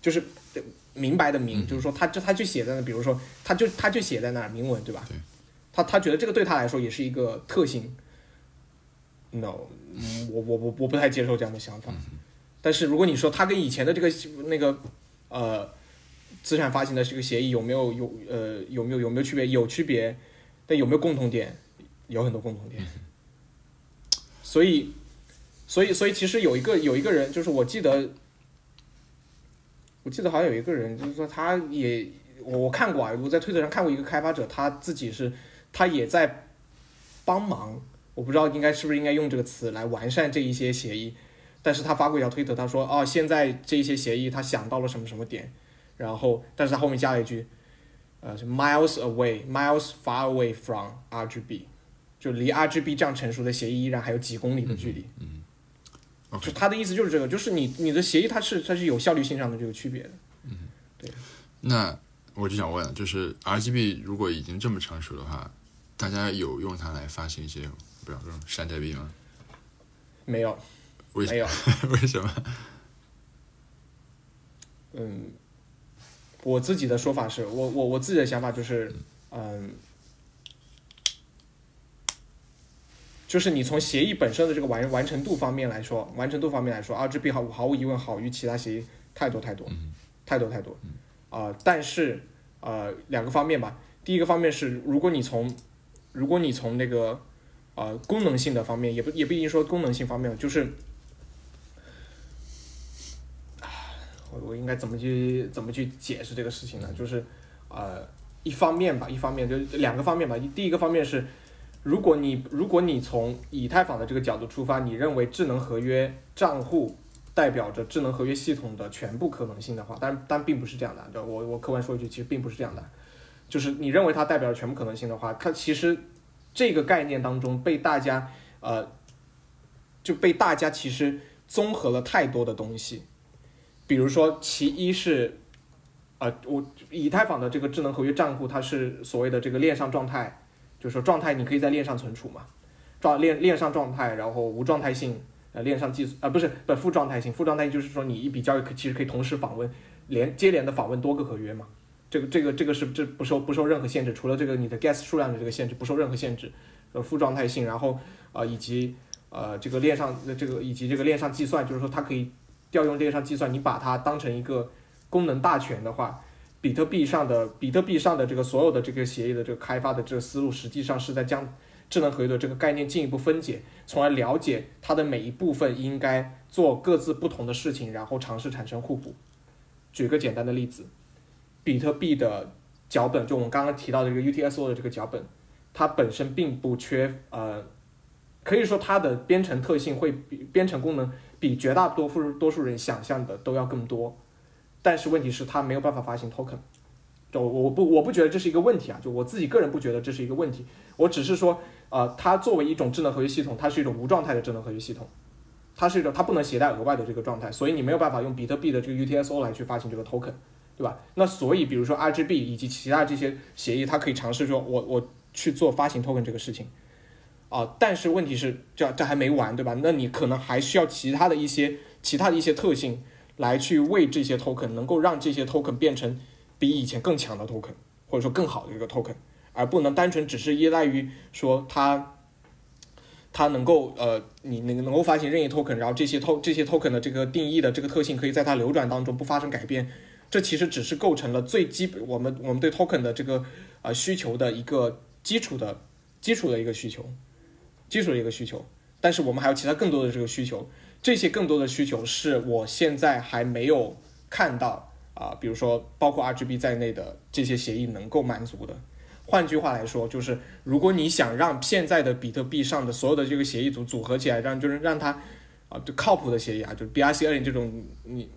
就是呃明白的明，就是说他就他就写在那，比如说他就他就写在那儿明文，对吧？对他他觉得这个对他来说也是一个特性。No，嗯我我我我不太接受这样的想法。但是如果你说他跟以前的这个那个呃资产发行的这个协议有没有有呃有没有有没有区别？有区别，但有没有共同点？有很多共同点。所以，所以所以其实有一个有一个人，就是我记得，我记得好像有一个人，就是说他也我我看过啊，我在推特上看过一个开发者，他自己是他也在帮忙，我不知道应该是不是应该用这个词来完善这一些协议。但是他发过一条推特，他说哦，现在这一些协议他想到了什么什么点，然后但是他后面加了一句，呃，是 miles away, miles far away from RGB，就离 RGB 这样成熟的协议依然还有几公里的距离。嗯就他的意思就是这个，就是你你的协议它是它是有效率性上的这个区别的。嗯。对那我就想问，就是 RGB 如果已经这么成熟的话，大家有用它来发行一些，比方说山寨币吗？没有，为没有，为什么？嗯，我自己的说法是我我我自己的想法就是，嗯，就是你从协议本身的这个完完成度方面来说，完成度方面来说，RGB 毫毫无疑问好于其他协议太多太多，太多太多，啊、但是呃两个方面吧，第一个方面是如果你从如果你从那个呃功能性的方面，也不也不一定说功能性方面，就是。我应该怎么去怎么去解释这个事情呢？就是，呃，一方面吧，一方面就两个方面吧。第一个方面是，如果你如果你从以太坊的这个角度出发，你认为智能合约账户代表着智能合约系统的全部可能性的话，但但并不是这样的。我我客观说一句，其实并不是这样的。就是你认为它代表着全部可能性的话，它其实这个概念当中被大家呃就被大家其实综合了太多的东西。比如说，其一是，呃，我以太坊的这个智能合约账户，它是所谓的这个链上状态，就是说状态你可以在链上存储嘛，状链链上状态，然后无状态性，呃，链上计啊、不是不负状态性，负状态就是说你一笔交易可其实可以同时访问连接连的访问多个合约嘛，这个这个这个是这不受不受任何限制，除了这个你的 gas 数量的这个限制不受任何限制，呃，负状态性，然后呃以及呃这个链上这个以及这个链上计算，就是说它可以。调用链上计算，你把它当成一个功能大全的话，比特币上的比特币上的这个所有的这个协议的这个开发的这个思路，实际上是在将智能合约的这个概念进一步分解，从而了解它的每一部分应该做各自不同的事情，然后尝试产生互补。举个简单的例子，比特币的脚本，就我们刚刚提到的这个 UTS O 的这个脚本，它本身并不缺呃，可以说它的编程特性会比编程功能。比绝大多数多数人想象的都要更多，但是问题是它没有办法发行 token，就我不我不觉得这是一个问题啊，就我自己个人不觉得这是一个问题，我只是说，呃，它作为一种智能合约系统，它是一种无状态的智能合约系统，它是一种它不能携带额外的这个状态，所以你没有办法用比特币的这个 UTSO 来去发行这个 token，对吧？那所以比如说 RGB 以及其他这些协议，它可以尝试说我我去做发行 token 这个事情。啊，但是问题是，这这还没完，对吧？那你可能还需要其他的一些其他的一些特性，来去为这些 token 能够让这些 token 变成比以前更强的 token，或者说更好的一个 token，而不能单纯只是依赖于说它它能够呃，你能能够发行任意 token，然后这些 to 这些 token 的这个定义的这个特性可以在它流转当中不发生改变，这其实只是构成了最基本我们我们对 token 的这个呃需求的一个基础的基础的一个需求。基础的一个需求，但是我们还有其他更多的这个需求，这些更多的需求是我现在还没有看到，啊、比如说包括 RGB 在内的这些协议能够满足的。换句话来说，就是如果你想让现在的比特币上的所有的这个协议组组合起来，让就是让它啊，就靠谱的协议啊，就 BRC 二零这种你。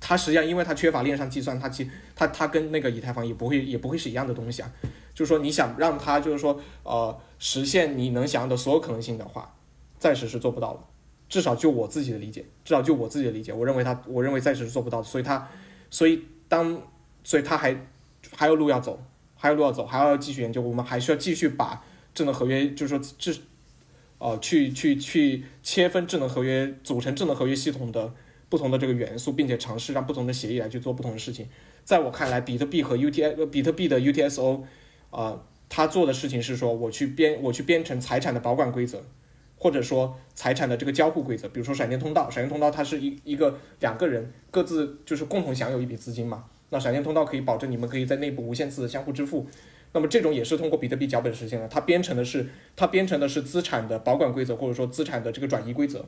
它实际上，因为它缺乏链上计算，它其它它跟那个以太坊也不会也不会是一样的东西啊。就是说，你想让它就是说呃实现你能想要的所有可能性的话，暂时是做不到的。至少就我自己的理解，至少就我自己的理解，我认为它，我认为暂时是做不到。所以它，所以当，所以它还还有路要走，还有路要走，还要继续研究。我们还需要继续把智能合约，就是说智，呃，去去去切分智能合约，组成智能合约系统的不同的这个元素，并且尝试让不同的协议来去做不同的事情。在我看来，比特币和 UT 呃比特币的 UTSO，啊、他做的事情是说，我去编我去编程财产的保管规则，或者说财产的这个交互规则，比如说闪电通道，闪电通道它是一一个两个人各自就是共同享有一笔资金嘛，那闪电通道可以保证你们可以在内部无限次的相互支付。那么这种也是通过比特币脚本实现的，它编程的是它编程的是资产的保管规则，或者说资产的这个转移规则。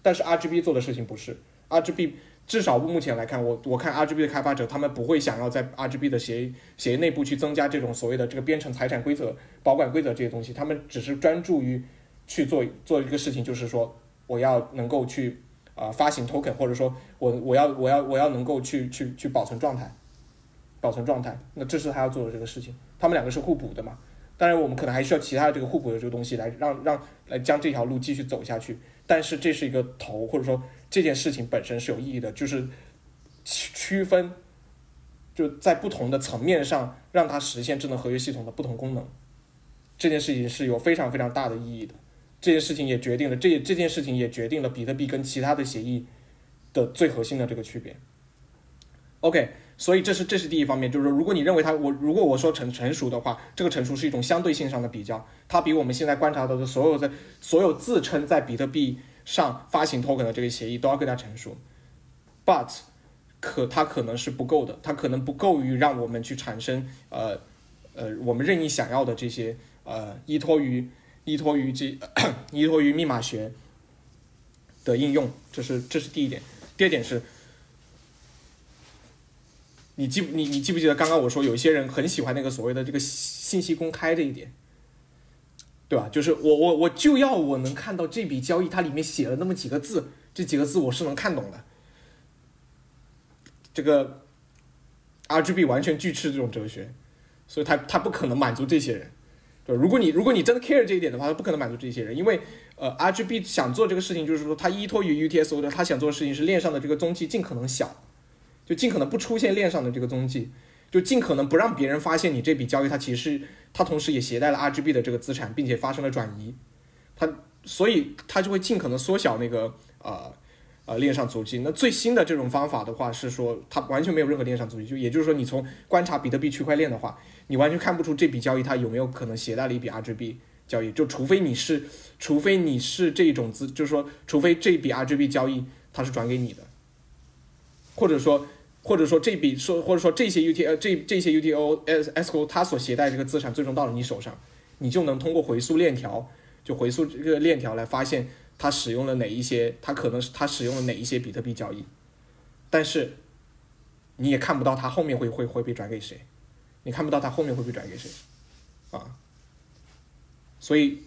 但是 RGB 做的事情不是，RGB 至少目前来看，我我看 RGB 的开发者他们不会想要在 RGB 的协议协议内部去增加这种所谓的这个编程财产规则、保管规则这些东西，他们只是专注于去做做一个事情，就是说我要能够去啊、发行 token，或者说我我要我要我要能够去去去保存状态，保存状态，那这是他要做的这个事情，他们两个是互补的嘛。当然，我们可能还需要其他的这个互补的这个东西来让让来将这条路继续走下去。但是这是一个头，或者说这件事情本身是有意义的，就是区区分，就在不同的层面上让它实现智能合约系统的不同功能。这件事情是有非常非常大的意义的。这件事情也决定了这这件事情也决定了比特币跟其他的协议的最核心的这个区别。OK，所以这是这是第一方面，就是说如果你认为它我如果我说成成熟的话，这个成熟是一种相对性上的比较，它比我们现在观察到的所有在所有自称在比特币上发行 token 的这个协议都要更加成熟，but 可它可能是不够的，它可能不够于让我们去产生呃呃我们任意想要的这些呃依托于依托于这 依托于密码学的应用，这是这是第一点。第二点是，你记不你你记不记得刚刚我说有一些人很喜欢那个所谓的这个信息公开这一点，对吧？就是我我我就要我能看到这笔交易它里面写了那么几个字，这几个字我是能看懂的。这个 RGB 完全拒斥这种哲学，所以他他不可能满足这些人。对，如果你如果你真的 care 这一点的话，他不可能满足这些人，因为呃，RGB 想做这个事情，就是说他依托于 UTSO 的，他想做的事情是链上的这个踪迹尽可能小，就尽可能不出现链上的这个踪迹，就尽可能不让别人发现你这笔交易它其实它同时也携带了 RGB 的这个资产，并且发生了转移，它所以它就会尽可能缩小那个呃呃链上足迹。那最新的这种方法的话是说它完全没有任何链上足迹，就也就是说你从观察比特币区块链的话。你完全看不出这笔交易它有没有可能携带了一笔 RGB 交易，就除非你是，除非你是这种资，就是说，除非这笔 RGB 交易它是转给你的，或者说，或者说这笔说，或者说这些 UT 呃这这些 UTO S ESCO 它所携带这个资产最终到了你手上，你就能通过回溯链条，就回溯这个链条来发现它使用了哪一些，它可能是它使用了哪一些比特币交易，但是你也看不到它后面会会会被转给谁。你看不到它后面会被转给谁，啊，所以，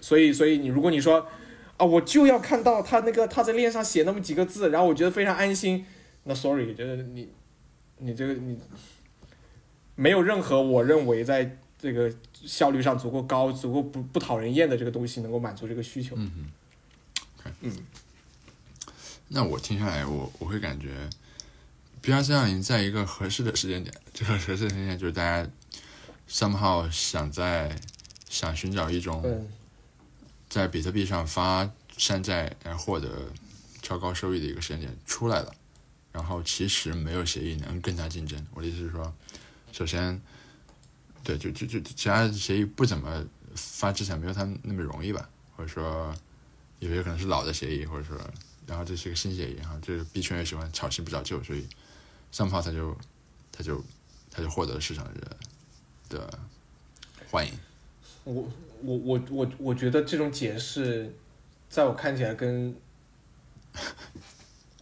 所以，所以你如果你说啊，我就要看到他那个他在链上写那么几个字，然后我觉得非常安心，那 sorry，就是你，你这个你没有任何我认为在这个效率上足够高、足够不不讨人厌的这个东西能够满足这个需求。嗯嗯。嗯，那我听下来，我我会感觉。BRC 二零在一个合适的时间点，这个合适的时间点就是大家 somehow 想在想寻找一种在比特币上发山寨来获得超高收益的一个时间点出来了，然后其实没有协议能更加竞争。我的意思是说，首先，对，就就就其他协议不怎么发资产，没有他那么容易吧，或者说有些可能是老的协议，或者说，然后这是一个新协议，然后这个币圈也喜欢炒新不炒旧，所以。上炮他就，他就，他就获得了市场的的欢迎。我我我我我觉得这种解释，在我看起来跟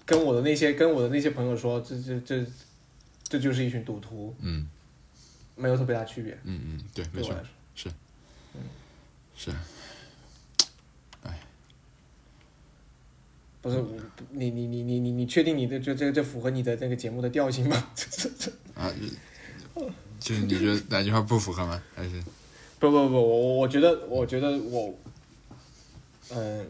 跟我的那些跟我的那些朋友说，这这这这就是一群赌徒，嗯。没有特别大区别。嗯嗯，对，没错对我来，说，是。不是我，你你你你你你确定你的这这这符合你的那个节目的调性吗？啊，就就是你觉得哪句话不符合吗？还是？不不不，我我我觉得我觉得我，嗯、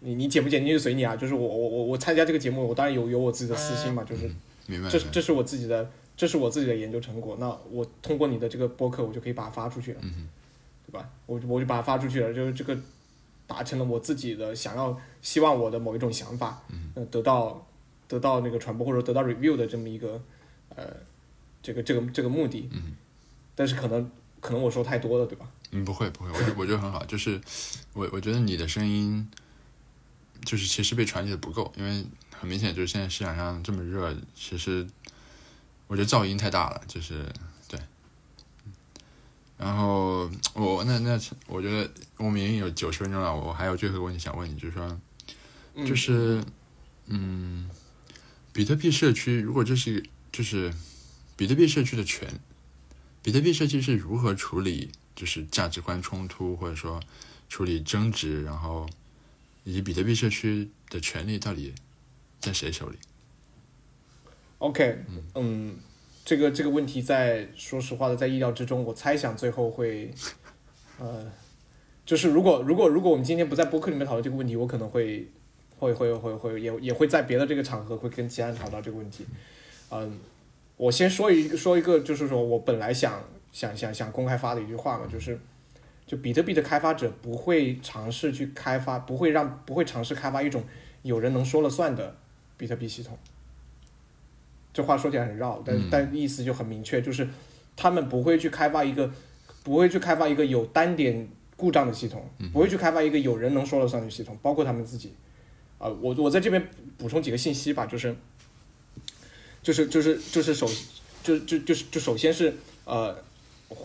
你你剪不剪进去随你啊。就是我我我我参加这个节目，我当然有有我自己的私心嘛，就是明白？这是这是我自己的，这是我自己的研究成果。那我通过你的这个播客，我就可以把它发出去了，嗯对吧？我就我就把它发出去了，就是这个达成了我自己的想要希望我的某一种想法，嗯呃，得到得到那个传播或者得到 review 的这么一个呃这个这个这个目的。嗯但是可能可能我说太多了，对吧？嗯，不会不会，我觉我觉得很好，就是我我觉得你的声音就是其实被传递的不够，因为很明显就是现在市场上这么热，其实我觉得噪音太大了，就是对。然后我那那我觉得我们已经有九十分钟了，我还有最后一个问题想问你，就是说，嗯就是嗯，比特币社区如果这是就是比特币社区的权，比特币社区是如何处理就是价值观冲突，或者说处理争执，然后以及比特币社区的权利到底在谁手里？OK，嗯，这个这个问题在说实话的在意料之中，我猜想最后会，呃，就是如果如果如果我们今天不在播客里面讨论这个问题，我可能会会会会会也也会在别的这个场合会跟其他人讨论到这个问题。嗯，我先说一说一个，就是说我本来想想想想公开发的一句话嘛，就是就比特币的开发者不会尝试去开发，不会让不会尝试开发一种有人能说了算的比特币系统。这话说起来很绕，但、嗯但意思就很明确，就是他们不会去开发一个，不会去开发一个有单点故障的系统，不会去开发一个有人能说了算的系统，包括他们自己。啊、我我在这边补充几个信息吧，就是，就是就是就是首就就就是就首先是呃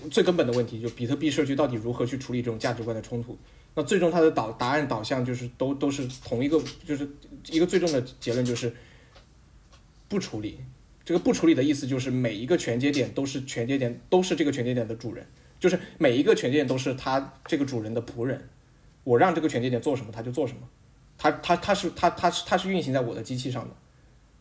最根本的问题，就比特币社区到底如何去处理这种价值观的冲突？那最终它的导答案导向就是都都是同一个，就是一个最终的结论就是不处理。这个不处理的意思就是每一个全节点都是全节点，都是这个全节点的主人，就是每一个全节点都是他这个主人的仆人。我让这个全节点做什么，他就做什么。他他他是他他是他是运行在我的机器上的。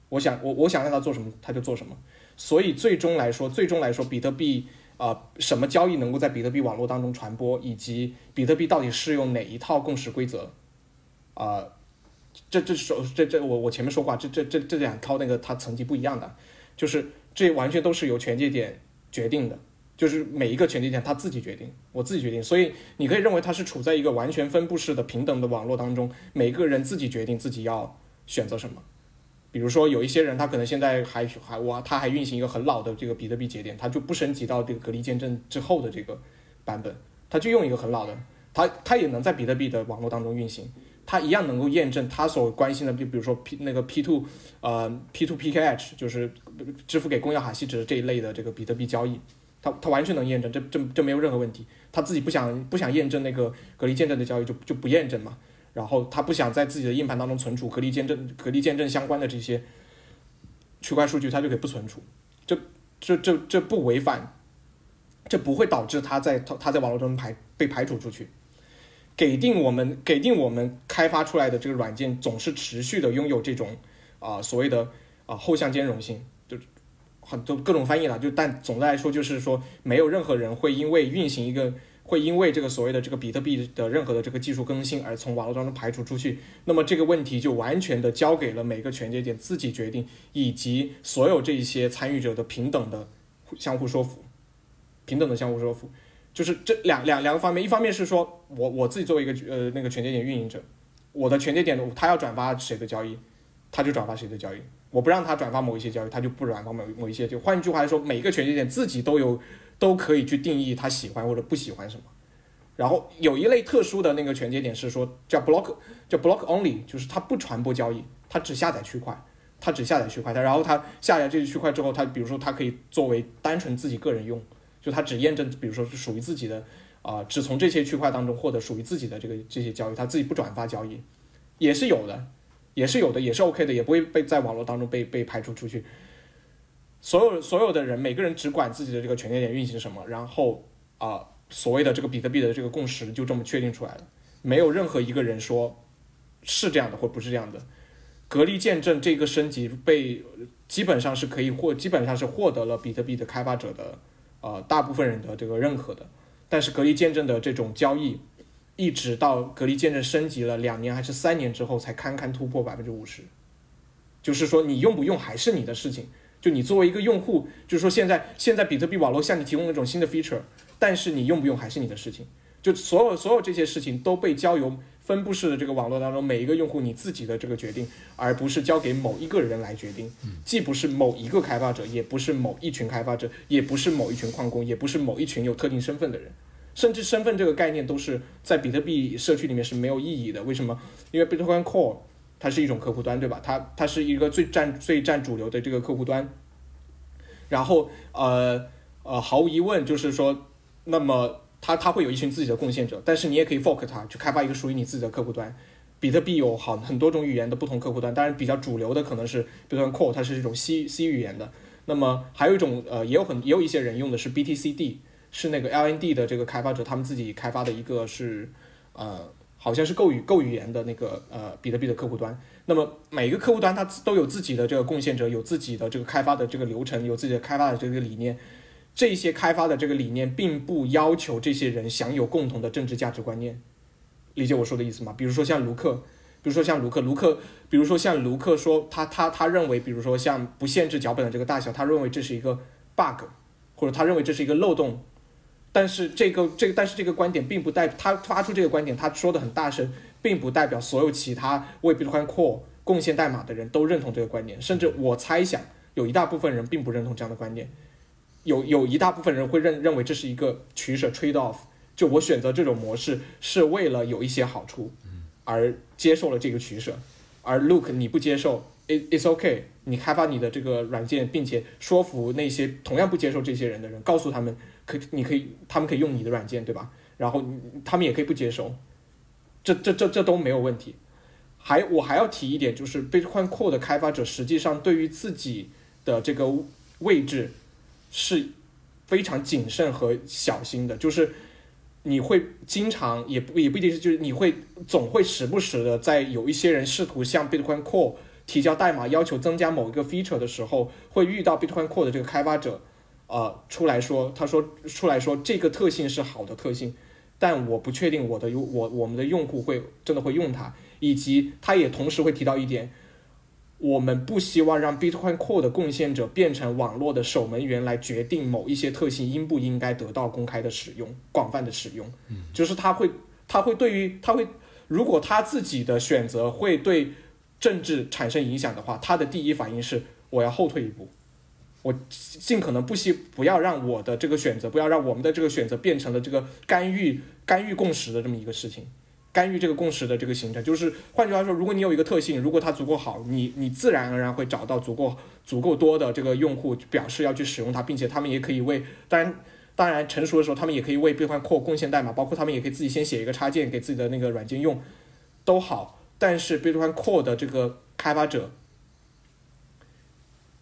我想我我想让他做什么，他就做什么。所以最终来说，最终来说，比特币、呃什么交易能够在比特币网络当中传播，以及比特币到底适用哪一套共识规则，啊、这这首这这我我前面说过，这这这这两套那个它层级不一样的，就是这完全都是由权节点决定的，就是每一个权节点它自己决定，我自己决定，所以你可以认为它是处在一个完全分布式的平等的网络当中，每个人自己决定自己要选择什么。比如说有一些人他可能现在还还我他还运行一个很老的这个比特币节点，他就不升级到这个隔离见证之后的这个版本，他就用一个很老的，他他也能在比特币的网络当中运行，他一样能够验证他所关心的，就比如说 P 那个 P two 呃 P two PKH 就是支付给公钥哈希值这一类的这个比特币交易，他他完全能验证，这这这没有任何问题。他自己不想不想验证那个隔离见证的交易就就不验证嘛，然后他不想在自己的硬盘当中存储隔离见证隔离见证相关的这些区块数据，他就可以不存储，这这这这不违反，这不会导致他在他他在网络中排被排除出去。给定我们给定我们开发出来的这个软件总是持续的拥有这种啊、所谓的啊、后向兼容性，就很多各种翻译了，就但总的来说就是说，没有任何人会因为运行一个会因为这个所谓的这个比特币的任何的这个技术更新而从网络当中排除出去。那么这个问题就完全的交给了每个全节点自己决定，以及所有这一些参与者的平等的相互说服，平等的相互说服。就是这两两两个方面，一方面是说我我自己作为一个呃那个全节点运营者，我的全节点他要转发谁的交易，他就转发谁的交易，我不让他转发某一些交易，他就不转发某某一些。就换句话来说，每个全节点自己都有都可以去定义他喜欢或者不喜欢什么。然后有一类特殊的那个全节点是说叫 block 叫 block only，就是它不传播交易，它只下载区块，它只下载区块，它然后它下载这个区块之后，它比如说它可以作为单纯自己个人用，就它只验证，比如说是属于自己的啊、只从这些区块当中获得属于自己的这个这些交易，它自己不转发交易，也是有的。也是有的，也是 OK 的，也不会被在网络当中被被排除出去。所有所有的人，每个人只管自己的这个权限点运行什么，然后啊、所谓的这个比特币的这个共识就这么确定出来了，没有任何一个人说是这样的或不是这样的。隔离见证这个升级被基本上是可以获，基本上是获得了比特币的开发者的呃大部分人的这个认可的。但是隔离见证的这种交易，一直到隔离见证升级了两年还是三年之后，才堪堪突破百分之五十。就是说你用不用还是你的事情，就你作为一个用户，就是说现在现在比特币网络向你提供了一种新的 feature，但是你用不用还是你的事情。就所有所有这些事情都被交由分布式的这个网络当中每一个用户你自己的这个决定，而不是交给某一个人来决定，既不是某一个开发者，也不是某一群开发者，也不是某一群矿工，也不是某一群有特定身份的人，甚至身份这个概念都是在比特币社区里面是没有意义的。为什么？因为 Bitcoin Core 它是一种客户端，对吧？它它是一个最占最占主流的这个客户端，然后呃呃，毫无疑问就是说，那么它它会有一群自己的贡献者，但是你也可以 fork 它去开发一个属于你自己的客户端。比特币有好很多种语言的不同客户端，当然比较主流的可能是比如说 Core，它是一种 C C 语言的。那么还有一种呃，也有很也有一些人用的是 BTCD，是那个 LND 的这个开发者他们自己开发的一个是呃，好像是够语够语言的那个呃比特币的客户端。那么每个客户端它都有自己的这个贡献者，有自己的这个开发的这个流程，有自己的开发的这个理念。这些开发的这个理念并不要求这些人享有共同的政治价值观念，理解我说的意思吗？比如说像卢克，比如说像卢克，卢克，比如说像卢克说他他他认为，比如说像不限制脚本的这个大小，他认为这是一个 bug，或者他认为这是一个漏洞。但是这个这个但是这个观点并不代他发出这个观点，他说的很大声，并不代表所有其他为 Bitcoin Core 贡献代码的人都认同这个观点，甚至我猜想有一大部分人并不认同这样的观点。有有一大部分人会认认为这是一个取舍 trade off，就我选择这种模式是为了有一些好处，而接受了这个取舍。而 Look 你不接受，it it's okay，你开发你的这个软件，并且说服那些同样不接受这些人的人，告诉他们可你可以，他们可以用你的软件，对吧？然后他们也可以不接收，这这这这都没有问题。还我还要提一点，就是 Bitcoin Core 的开发者实际上对于自己的这个位置是非常谨慎和小心的，就是你会经常也不也不一定是，就是你会总会时不时的在有一些人试图向 Bitcoin Core 提交代码要求增加某一个 feature 的时候，会遇到 Bitcoin Core 的这个开发者，呃，出来说，他说出来说这个特性是好的特性，但我不确定我的用我我们的用户会真的会用它，以及他也同时会提到一点。我们不希望让 Bitcoin Core 的贡献者变成网络的守门员，来决定某一些特性应不应该得到公开的使用、广泛的使用。嗯，就是他会，他会对于他会，如果他自己的选择会对政治产生影响的话，他的第一反应是我要后退一步，我尽可能不惜不要让我的这个选择，不要让我们的这个选择变成了这个干预干预共识的这么一个事情。干预这个共识的这个形成，就是换句话说，如果你有一个特性，如果它足够好，你你自然而然会找到足够足够多的这个用户表示要去使用它，并且他们也可以为，当然当然成熟的时候，他们也可以为 Bitcoin Core 贡献代码，包括他们也可以自己先写一个插件给自己的那个软件用，都好。但是 Bitcoin Core 的这个开发者，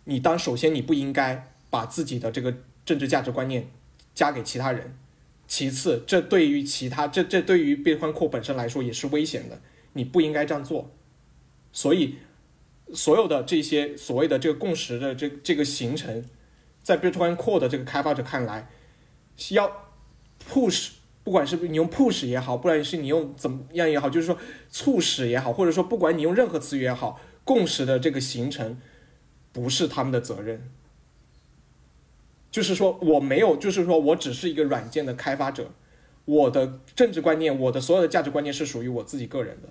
你当首先你不应该把自己的这个政治价值观念加给其他人。其次，这对于其他这这对于 Bitcoin Core 本身来说也是危险的，你不应该这样做。所以，所有的这些所谓的这个共识的这这个形成，在 Bitcoin Core 的这个开发者看来，要 push，不管是你用 push 也好，不管是你用怎么样也好，就是说促使也好，或者说不管你用任何词语也好，共识的这个形成不是他们的责任。就是说我没有，就是说我只是一个软件的开发者，我的政治观念，我的所有的价值观念是属于我自己个人的。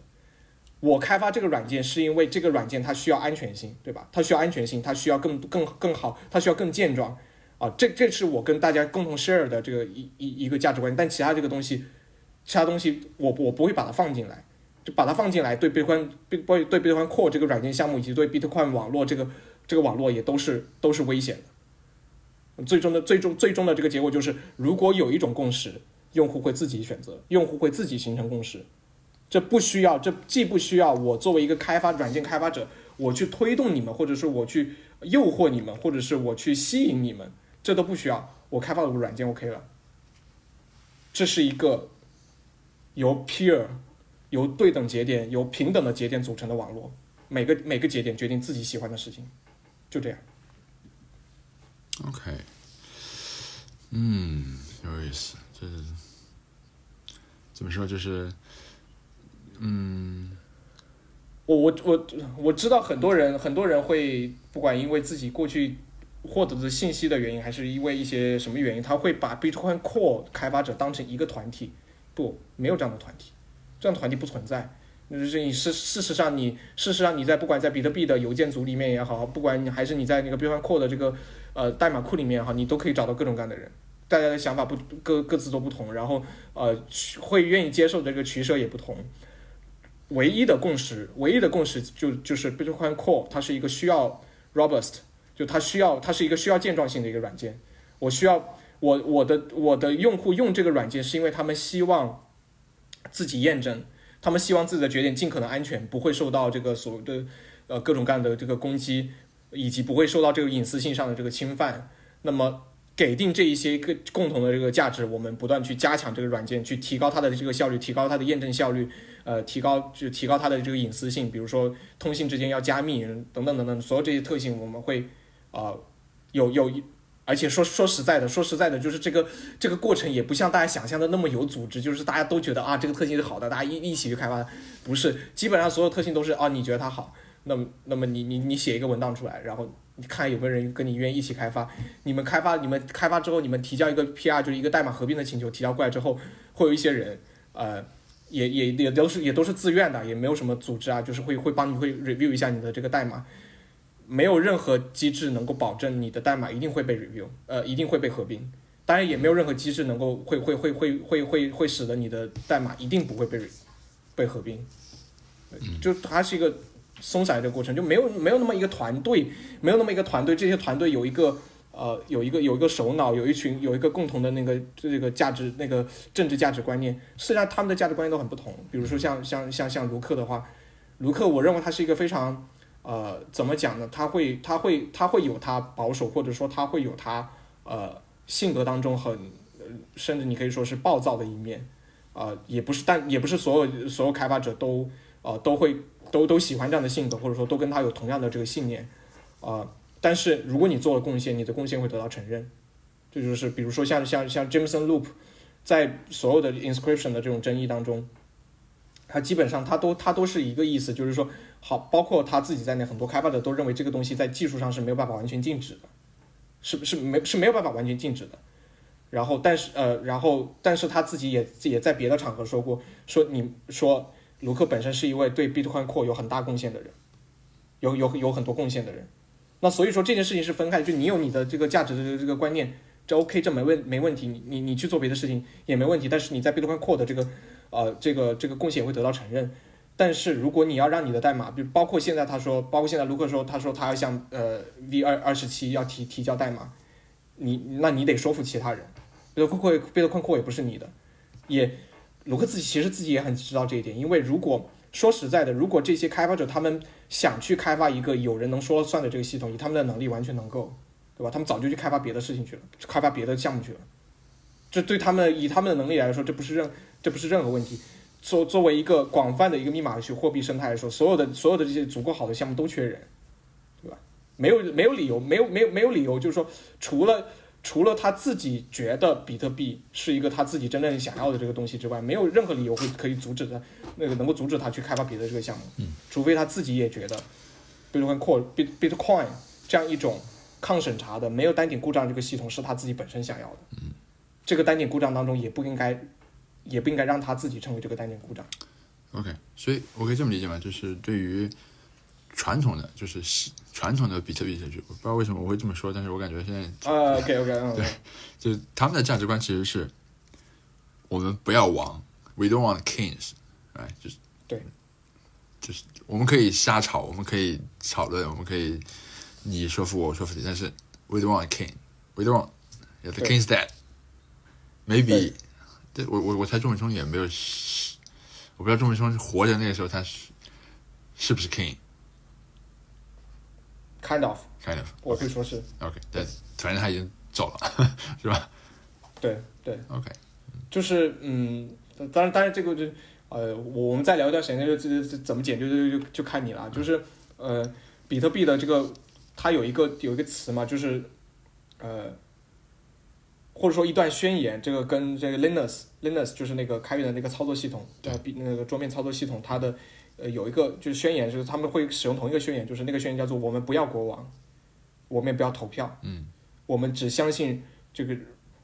我开发这个软件是因为这个软件它需要安全性，对吧？它需要安全性，它需要更更更好，它需要更健壮啊。这这是我跟大家共同 share 的这个一一一个价值观。但其他这个东西，其他东西我我不会把它放进来，就把它放进来对 Bitcoin 对对 Bitcoin Core 这个软件项目以及对 Bitcoin 网络这个这个网络也都是都是危险的。最终的最终最终的这个结果就是，如果有一种共识，用户会自己选择，用户会自己形成共识，这不需要，这既不需要我作为一个开发软件开发者，我去推动你们，或者是我去诱惑你们，或者是我去吸引你们，这都不需要。我开发了个软件 OK 了。这是一个由 peer、由对等节点、由平等的节点组成的网络，每个每个节点决定自己喜欢的事情，就这样。OK，嗯，有意思，这是怎么说，就是嗯，我我我我知道很多人很多人会不管因为自己过去获得的信息的原因，还是因为一些什么原因，他会把 Bitcoin Core 开发者当成一个团体。不，没有这样的团体，这样的团体不存在。就是你事事实上你事实上你在不管在比特币的邮件组里面也好，不管你还是你在那个 Bitcoin Core 的这个呃代码库里面也好，你都可以找到各种各样的人。大家的想法不各各自都不同，然后呃会愿意接受的这个取舍也不同。唯一的共识，唯一的共识就就是 Bitcoin Core 它是一个需要 robust，就它需要它是一个需要健壮性的一个软件。我需要我我的我的用户用这个软件是因为他们希望自己验证，他们希望自己的节点尽可能安全，不会受到这个所谓的呃各种各样的这个攻击，以及不会受到这个隐私性上的这个侵犯。那么给定这一些个共同的这个价值，我们不断去加强这个软件，去提高它的这个效率，提高它的验证效率，呃，提高就提高它的这个隐私性，比如说通信之间要加密等等等等，所有这些特性我们会啊、呃、有有，而且说说实在的，说实在的，就是这个这个过程也不像大家想象的那么有组织，就是大家都觉得啊这个特性是好的，大家一一起去开发，不是，基本上所有特性都是啊你觉得它好，那么那么你你你写一个文档出来，然后。你看有没有人跟你愿意一起开发？你们开发，你们开发之后，你们提交一个 PR，就是一个代码合并的请求，提交过来之后，会有一些人，呃，也也也都是也都是自愿的，也没有什么组织啊，就是会会帮你会 review 一下你的这个代码，没有任何机制能够保证你的代码一定会被 review，呃，一定会被合并。当然也没有任何机制能够会会会会会会会使得你的代码一定不会被被合并，就它是一个。松散的过程就没有没有那么一个团队，没有那么一个团队，这些团队有一个呃有一个有一个首脑，有一群有一个共同的那个这个价值那个政治价值观念。实际上他们的价值观念都很不同。比如说像像像像卢克的话，卢克我认为他是一个非常呃怎么讲呢？他会他会他会有他保守，或者说他会有他呃性格当中很甚至你可以说是暴躁的一面啊、呃，也不是但也不是所有所有开发者都呃都会。都都喜欢这样的性格，或者说都跟他有同样的这个信念，啊、呃，但是如果你做了贡献，你的贡献会得到承认，这就是比如说像像像 Jameson Loop，在所有的 inscription 的这种争议当中，他基本上他都他都是一个意思，就是说好，包括他自己在内，很多开发者都认为这个东西在技术上是没有办法完全禁止的，是不是没是没有办法完全禁止的。然后，但是呃，然后但是他自己也也在别的场合说过，说你说。卢克本身是一位对 Bitcoin Core 有很大贡献的人，有有有很多贡献的人。那所以说这件事情是分开，就你有你的这个价值的这个观念，这 OK，这没问没问题。你你你去做别的事情也没问题，但是你在 Bitcoin Core 的这个呃这个这个贡献也会得到承认。但是如果你要让你的代码，比包括现在他说，包括现在卢克说，他说他要向呃 V 二二十七要提提交代码，你那你得说服其他人，Bitcoin Core Bitcoin Core 也不是你的，也。卢克自己其实自己也很知道这一点，因为如果说实在的，如果这些开发者他们想去开发一个有人能说了算的这个系统，以他们的能力完全能够，对吧？他们早就去开发别的事情去了，开发别的项目去了。这对他们以他们的能力来说，这不是任这不是任何问题。作作为一个广泛的一个密码学货币生态来说，所有的所有的这些足够好的项目都缺人，对吧？没有没有理由，没有没有没有理由，就是说除了。除了他自己觉得比特币是一个他自己真正想要的这个东西之外，没有任何理由会可以阻止他那个能够阻止他去开发别的这个项目。嗯，除非他自己也觉得，Bitcoin Core、Bit Bitcoin 这样一种抗审查的、没有单点故障这个系统是他自己本身想要的。嗯，这个单点故障当中也不应该，也不应该让他自己成为这个单点故障。OK，所以我可以这么理解吗？就是对于传统的，就是传统的比特币社区，我不知道为什么我会这么说，但是我感觉现在呃，OK OK，嗯，对，就是他们的价值观其实是，我们不要王，We don't want kings，哎，就是对，就是我们可以瞎吵，我们可以讨论，我们可以你说服我，我说服你，但是 We don't want a king，We don't want，yeah, the king's dead，maybe，我我我猜中文中也没有，我不知道钟伟聪活着那个时候他是是不是 king kind of，kind of 我可以说是。OK，但反正他已经走了，是吧？对对，？OK，就是嗯，当然当然这个就呃，我我们再聊一段时间，就就就怎么解决就就就看你了。就是呃，比特币的这个它有一个有一个词嘛，就是呃，或者说一段宣言，这个跟这个 Linux Linux 就是那个开源的那个操作系统，对。那个桌面操作系统，它的呃有一个就是宣言，就是他们会使用同一个宣言，就是那个宣言叫做我们不要国王，我们也不要投票，嗯，我们只相信这个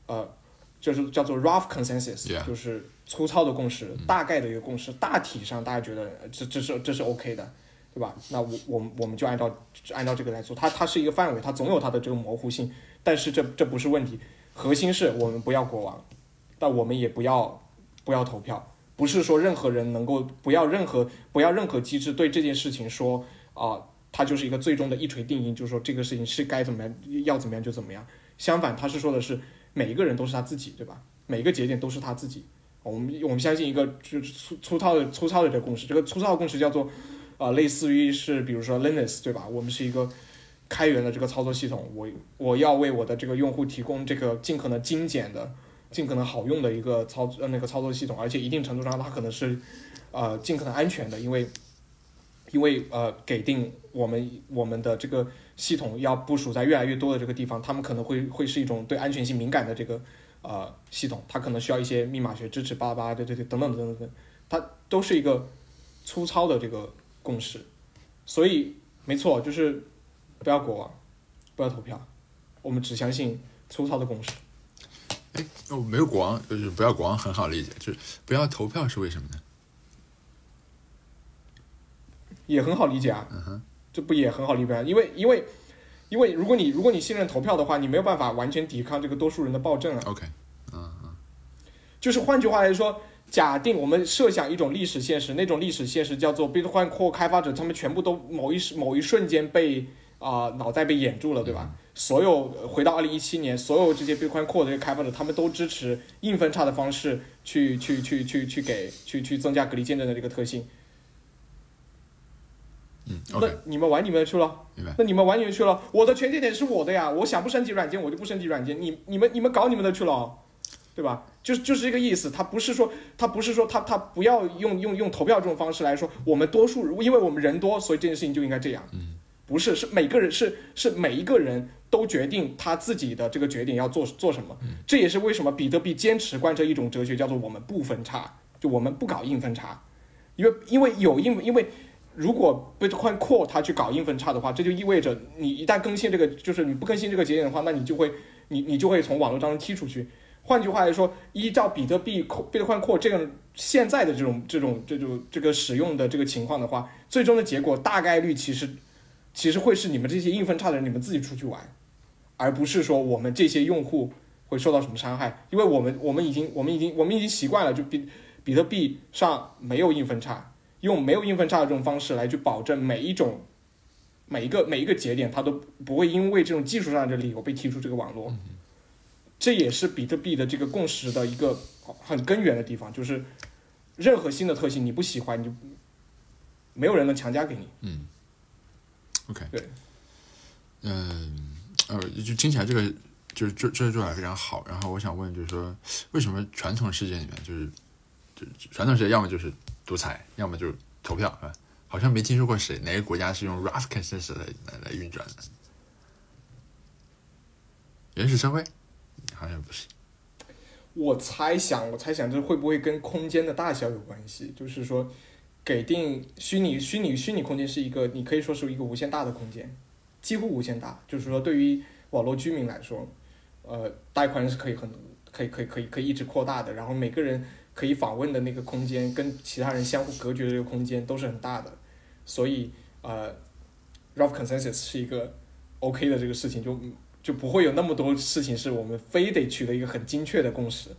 呃，就是叫做 rough consensus，、Yeah 就是粗糙的共识，大概的一个共识，大体上大家觉得呃这这是这是 OK 的，对吧？那我我们我们就按照按照这个来做，它它是一个范围，它总有它的这个模糊性，但是这这不是问题，核心是我们不要国王，但我们也不要不要投票，不是说任何人能够不要任何不要任何机制对这件事情说啊、它就是一个最终的一锤定音，就是说这个事情是该怎么样要怎么样就怎么样。相反，他是说的是每一个人都是他自己，对吧？每个节点都是他自己。我们我们相信一个就粗粗糙的粗糙的这个共识，这个粗糙的共识叫做啊、类似于是比如说 Linux 对吧？我们是一个开源的这个操作系统，我我要为我的这个用户提供这个尽可能精简的、尽可能好用的一个操呃那个操作系统，而且一定程度上它可能是呃尽可能安全的，因为因为呃给定我们我们的这个系统要部署在越来越多的这个地方，他们可能会会是一种对安全性敏感的这个呃系统，它可能需要一些密码学支持，巴拉巴拉，对对对，等等等等等，它都是一个粗糙的这个共识，所以没错，就是不要国王，不要投票，我们只相信粗糙的共识。哦，没有国王，就是不要国王很好理解，就是不要投票是为什么呢？也很好理解啊，嗯哼，这不也很好理解啊？因为因为因为如果你如果你信任投票的话，你没有办法完全抵抗这个多数人的暴政啊。OK，嗯嗯就是换句话来说，假定我们设想一种历史现实，那种历史现实叫做 Bitcoin Core 开发者，他们全部都某一时某一瞬间被啊、脑袋被掩住了，对吧？所有呃回到二零一七年，所有这些 Bitcoin Core 的这个开发者，他们都支持硬分叉的方式去去去去去给去去增加隔离见证的这个特性。嗯那你们玩你们的去了。那你们玩你们去了，我的权限点是我的呀，我想不升级软件我就不升级软件，你你们你们搞你们的去了，对吧？就就是这个意思，他不是说他不是说他他不要用用用投票这种方式来说，我们多数因为我们人多，所以这件事情就应该这样。嗯，不是，是每个人是是每一个人都决定他自己的这个决定要做做什么。这也是为什么比特币坚持贯彻一种哲学，叫做我们不分叉，就我们不搞硬分叉，因为因为有硬因为。如果 Bitcoin Core 它去搞硬分叉的话，这就意味着你一旦更新这个，就是你不更新这个节点的话，那你就会你你就会从网络当中踢出去。换句话来说，依照比特币 Bitcoin Core 这个现在的这种这种这种这个使用的这个情况的话，最终的结果大概率其实其实会是你们这些硬分叉的人你们自己出去玩，而不是说我们这些用户会受到什么伤害，因为我们我们已经我们已经我们已经习惯了，就比比特币上没有硬分叉，用没有硬分叉的这种方式来去保证每一种每一个每一个节点它都不会因为这种技术上的理由被踢出这个网络。这也是比特币的这个共识的一个很根源的地方，就是任何新的特性你不喜欢，你就没有人能强加给你。嗯，OK，对，嗯，呃，就听起来这个就是这这做法非常好。然后我想问，就是说，为什么传统世界里面就是，就传统世界要么就是独裁，要么就是投票啊？好像没听说过谁哪个国家是用 rough consensus 来来来运转的。原始社会好像不是。我猜想，我猜想这会不会跟空间的大小有关系？就是说，给定虚拟虚拟虚拟空间是一个，你可以说是一个无限大的空间，几乎无限大。就是说，对于网络居民来说，呃，带宽是可以很可以可以可以可以一直扩大的，然后每个人可以访问的那个空间跟其他人相互隔绝的这个空间都是很大的，所以呃，rough consensus 是一个 OK 的这个事情，就就不会有那么多事情是我们非得取得一个很精确的共识。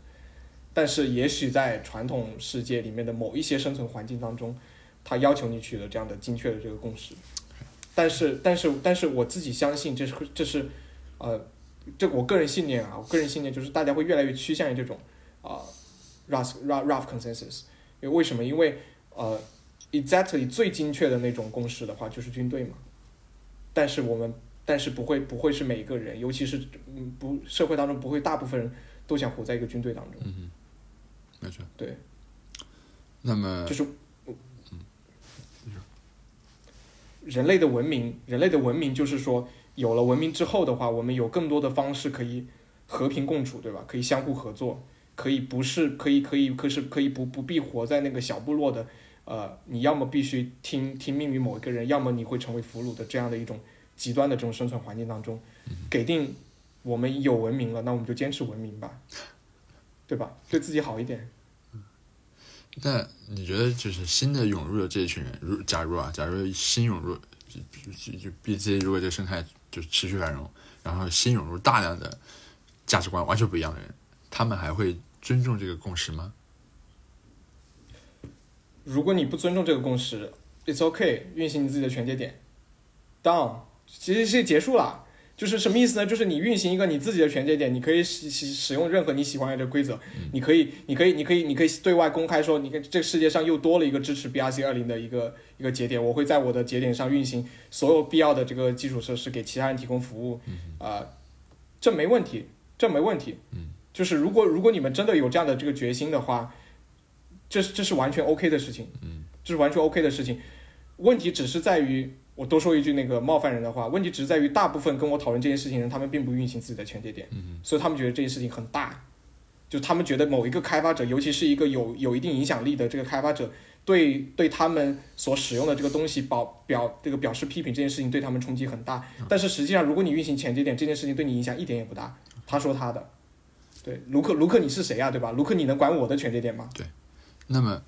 但是也许在传统世界里面的某一些生存环境当中，它要求你取得这样的精确的这个共识。但是，但是，但是我自己相信这是这是，呃，这我个人信念啊，我个人信念就是大家会越来越趋向于这种啊、rough rough consensus，因为为什么？因为呃，exactly 最精确的那种共识的话就是军队嘛。但是我们，但是不会不会是每一个人，尤其是嗯不社会当中不会大部分人都想活在一个军队当中。对，那么就是人类的文明，人类的文明就是说，有了文明之后的话，我们有更多的方式可以和平共处，对吧？可以相互合作，可以不是可以可以可是可以不不必活在那个小部落的，呃，你要么必须听听命于某一个人，要么你会成为俘虏的这样的一种极端的这种生存环境当中，给定我们有文明了，那我们就坚持文明吧，对吧？对自己好一点。那你觉得就是新的涌入的这一群人，如假如啊，假如新涌入就就就 B C 如果这个生态就持续繁荣，然后新涌入大量的价值观完全不一样的人，他们还会尊重这个共识吗？如果你不尊重这个共识，It's OK，运行你自己的全节点，down，其实是结束了。就是什么意思呢？就是你运行一个你自己的全节点，你可以使使使用任何你喜欢的规则，你可以，你可以，你可以，你可以对外公开说，你看这个世界上又多了一个支持 BRC 二零的一个一个节点，我会在我的节点上运行所有必要的这个基础设施，给其他人提供服务，啊、这没问题，这没问题。就是如果如果你们真的有这样的这个决心的话，这是这是完全 OK 的事情，嗯这是完全 OK 的事情。问题只是在于，我多说一句那个冒犯人的话，问题只是在于，大部分跟我讨论这件事情的人，他们并不运行自己的全节点，所以他们觉得这件事情很大，就他们觉得某一个开发者，尤其是一个有有一定影响力的这个开发者，对对他们所使用的这个东西表表这个表示批评这件事情对他们冲击很大。但是实际上，如果你运行前节点，这件事情对你影响一点也不大。他说他的，对卢克卢克你是谁呀、对吧？卢克你能管我的全节点吗？对那么，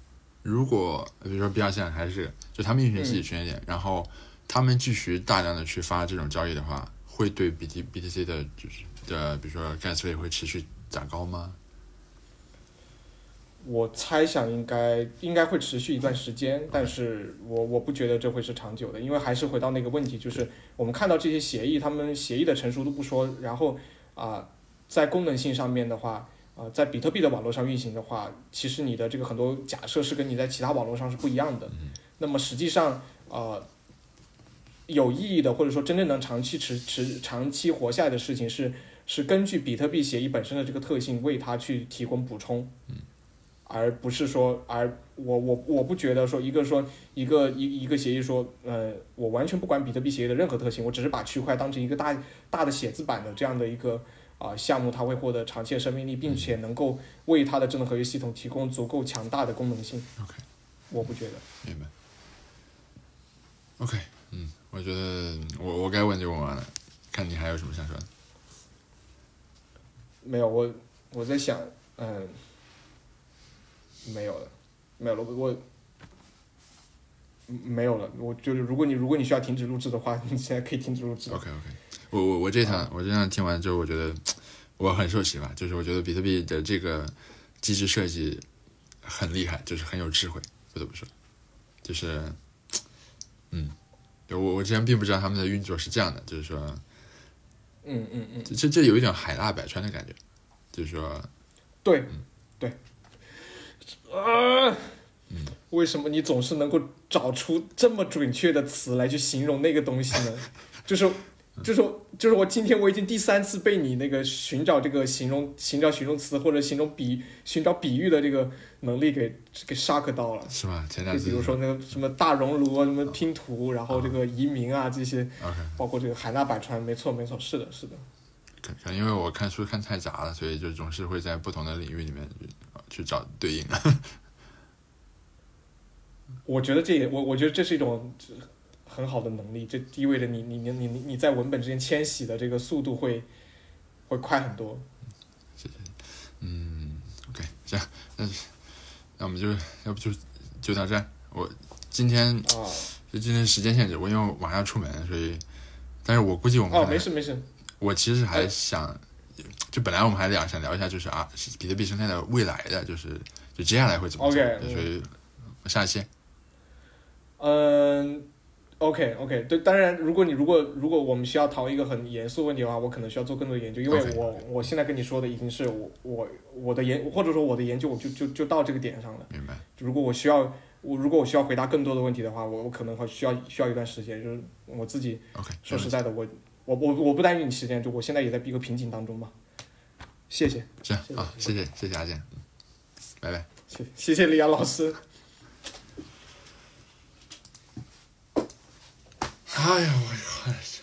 如果比如说 B 二线还是就他们运行自己全节点，然后他们继续大量的去发这种交易的话，会对 B T B T C 的就是的比如说 gas 费会持续涨高吗？我猜想应该应该会持续一段时间，但是我我不觉得这会是长久的，因为还是回到那个问题，就是我们看到这些协议，他们协议的成熟度不说，然后啊、在功能性上面的话，啊、在比特币的网络上运行的话，其实你的这个很多假设是跟你在其他网络上是不一样的。那么实际上，呃，有意义的或者说真正能长期持持长期活下来的事情是是根据比特币协议本身的这个特性为它去提供补充。而不是说，而我我我不觉得说一个说一个一一个协议说，呃，我完全不管比特币协议的任何特性，我只是把区块当成一个大大的写字板的这样的一个啊、项目，它会获得长期的生命力，并且能够为它的智能合约系统提供足够强大的功能性。OK 我不觉得。明白。OK，嗯，我觉得我我该问就问完了，看你还有什么想说的。没有，我我在想，嗯，没有了，没有了，我我嗯没有了。我就是，如果你如果你需要停止录制的话，你现在可以停止录制。OK OK，我我我这场我这场听完之后，我觉得我很受启发，就是我觉得比特币的这个机制设计很厉害，就是很有智慧，不得不说，就是嗯，我我之前并不知道他们的运作是这样的，就是说嗯嗯嗯，这这这有一种海纳百川的感觉，就是说对，对。啊，为什么你总是能够找出这么准确的词来去形容那个东西呢？就是，就是，就是我今天我已经第三次被你那个寻找这个形容、寻找形容词或者形容比、寻找比喻的这个能力给给 shock 到了。是吧？前两比如说那个什么大熔炉啊，什么拼图，然后这个移民啊这些包括这个海纳百川，没错没错，是的是的。可可能因为我看书看太杂了，所以就总是会在不同的领域里面去去找对应。我觉得这也我我觉得这是一种很好的能力，这意味着你你你你你你在文本之间迁徙的这个速度会会快很多。嗯，OK，行，那那我们就要不就就到这。我今天啊。就今天时间限制，我因为晚上要出门，所以，但是我估计我们哦，还没事没事，我其实还想，就本来我们还想想聊一下，就是啊，比特币生态的未来的，就是就接下来会怎么走 OK，所以下一期。嗯，OK OK，对，当然，如果你如果如果我们需要讨论一个很严肃问题的话，我可能需要做更多的研究，因为我我现在跟你说的已经是我我我的研或者说我的研究我就就就到这个点上了，明白如果我需要我如果我需要回答更多的问题的话，我我可能会需要需要一段时间，就是我自己 OK，说实在的，我我我我不耽误你时间，就我现在也在一个瓶颈当中嘛。谢谢，行谢谢啊，谢谢谢谢阿健，嗯拜拜。谢谢谢李阳老师。哎呀我的孩子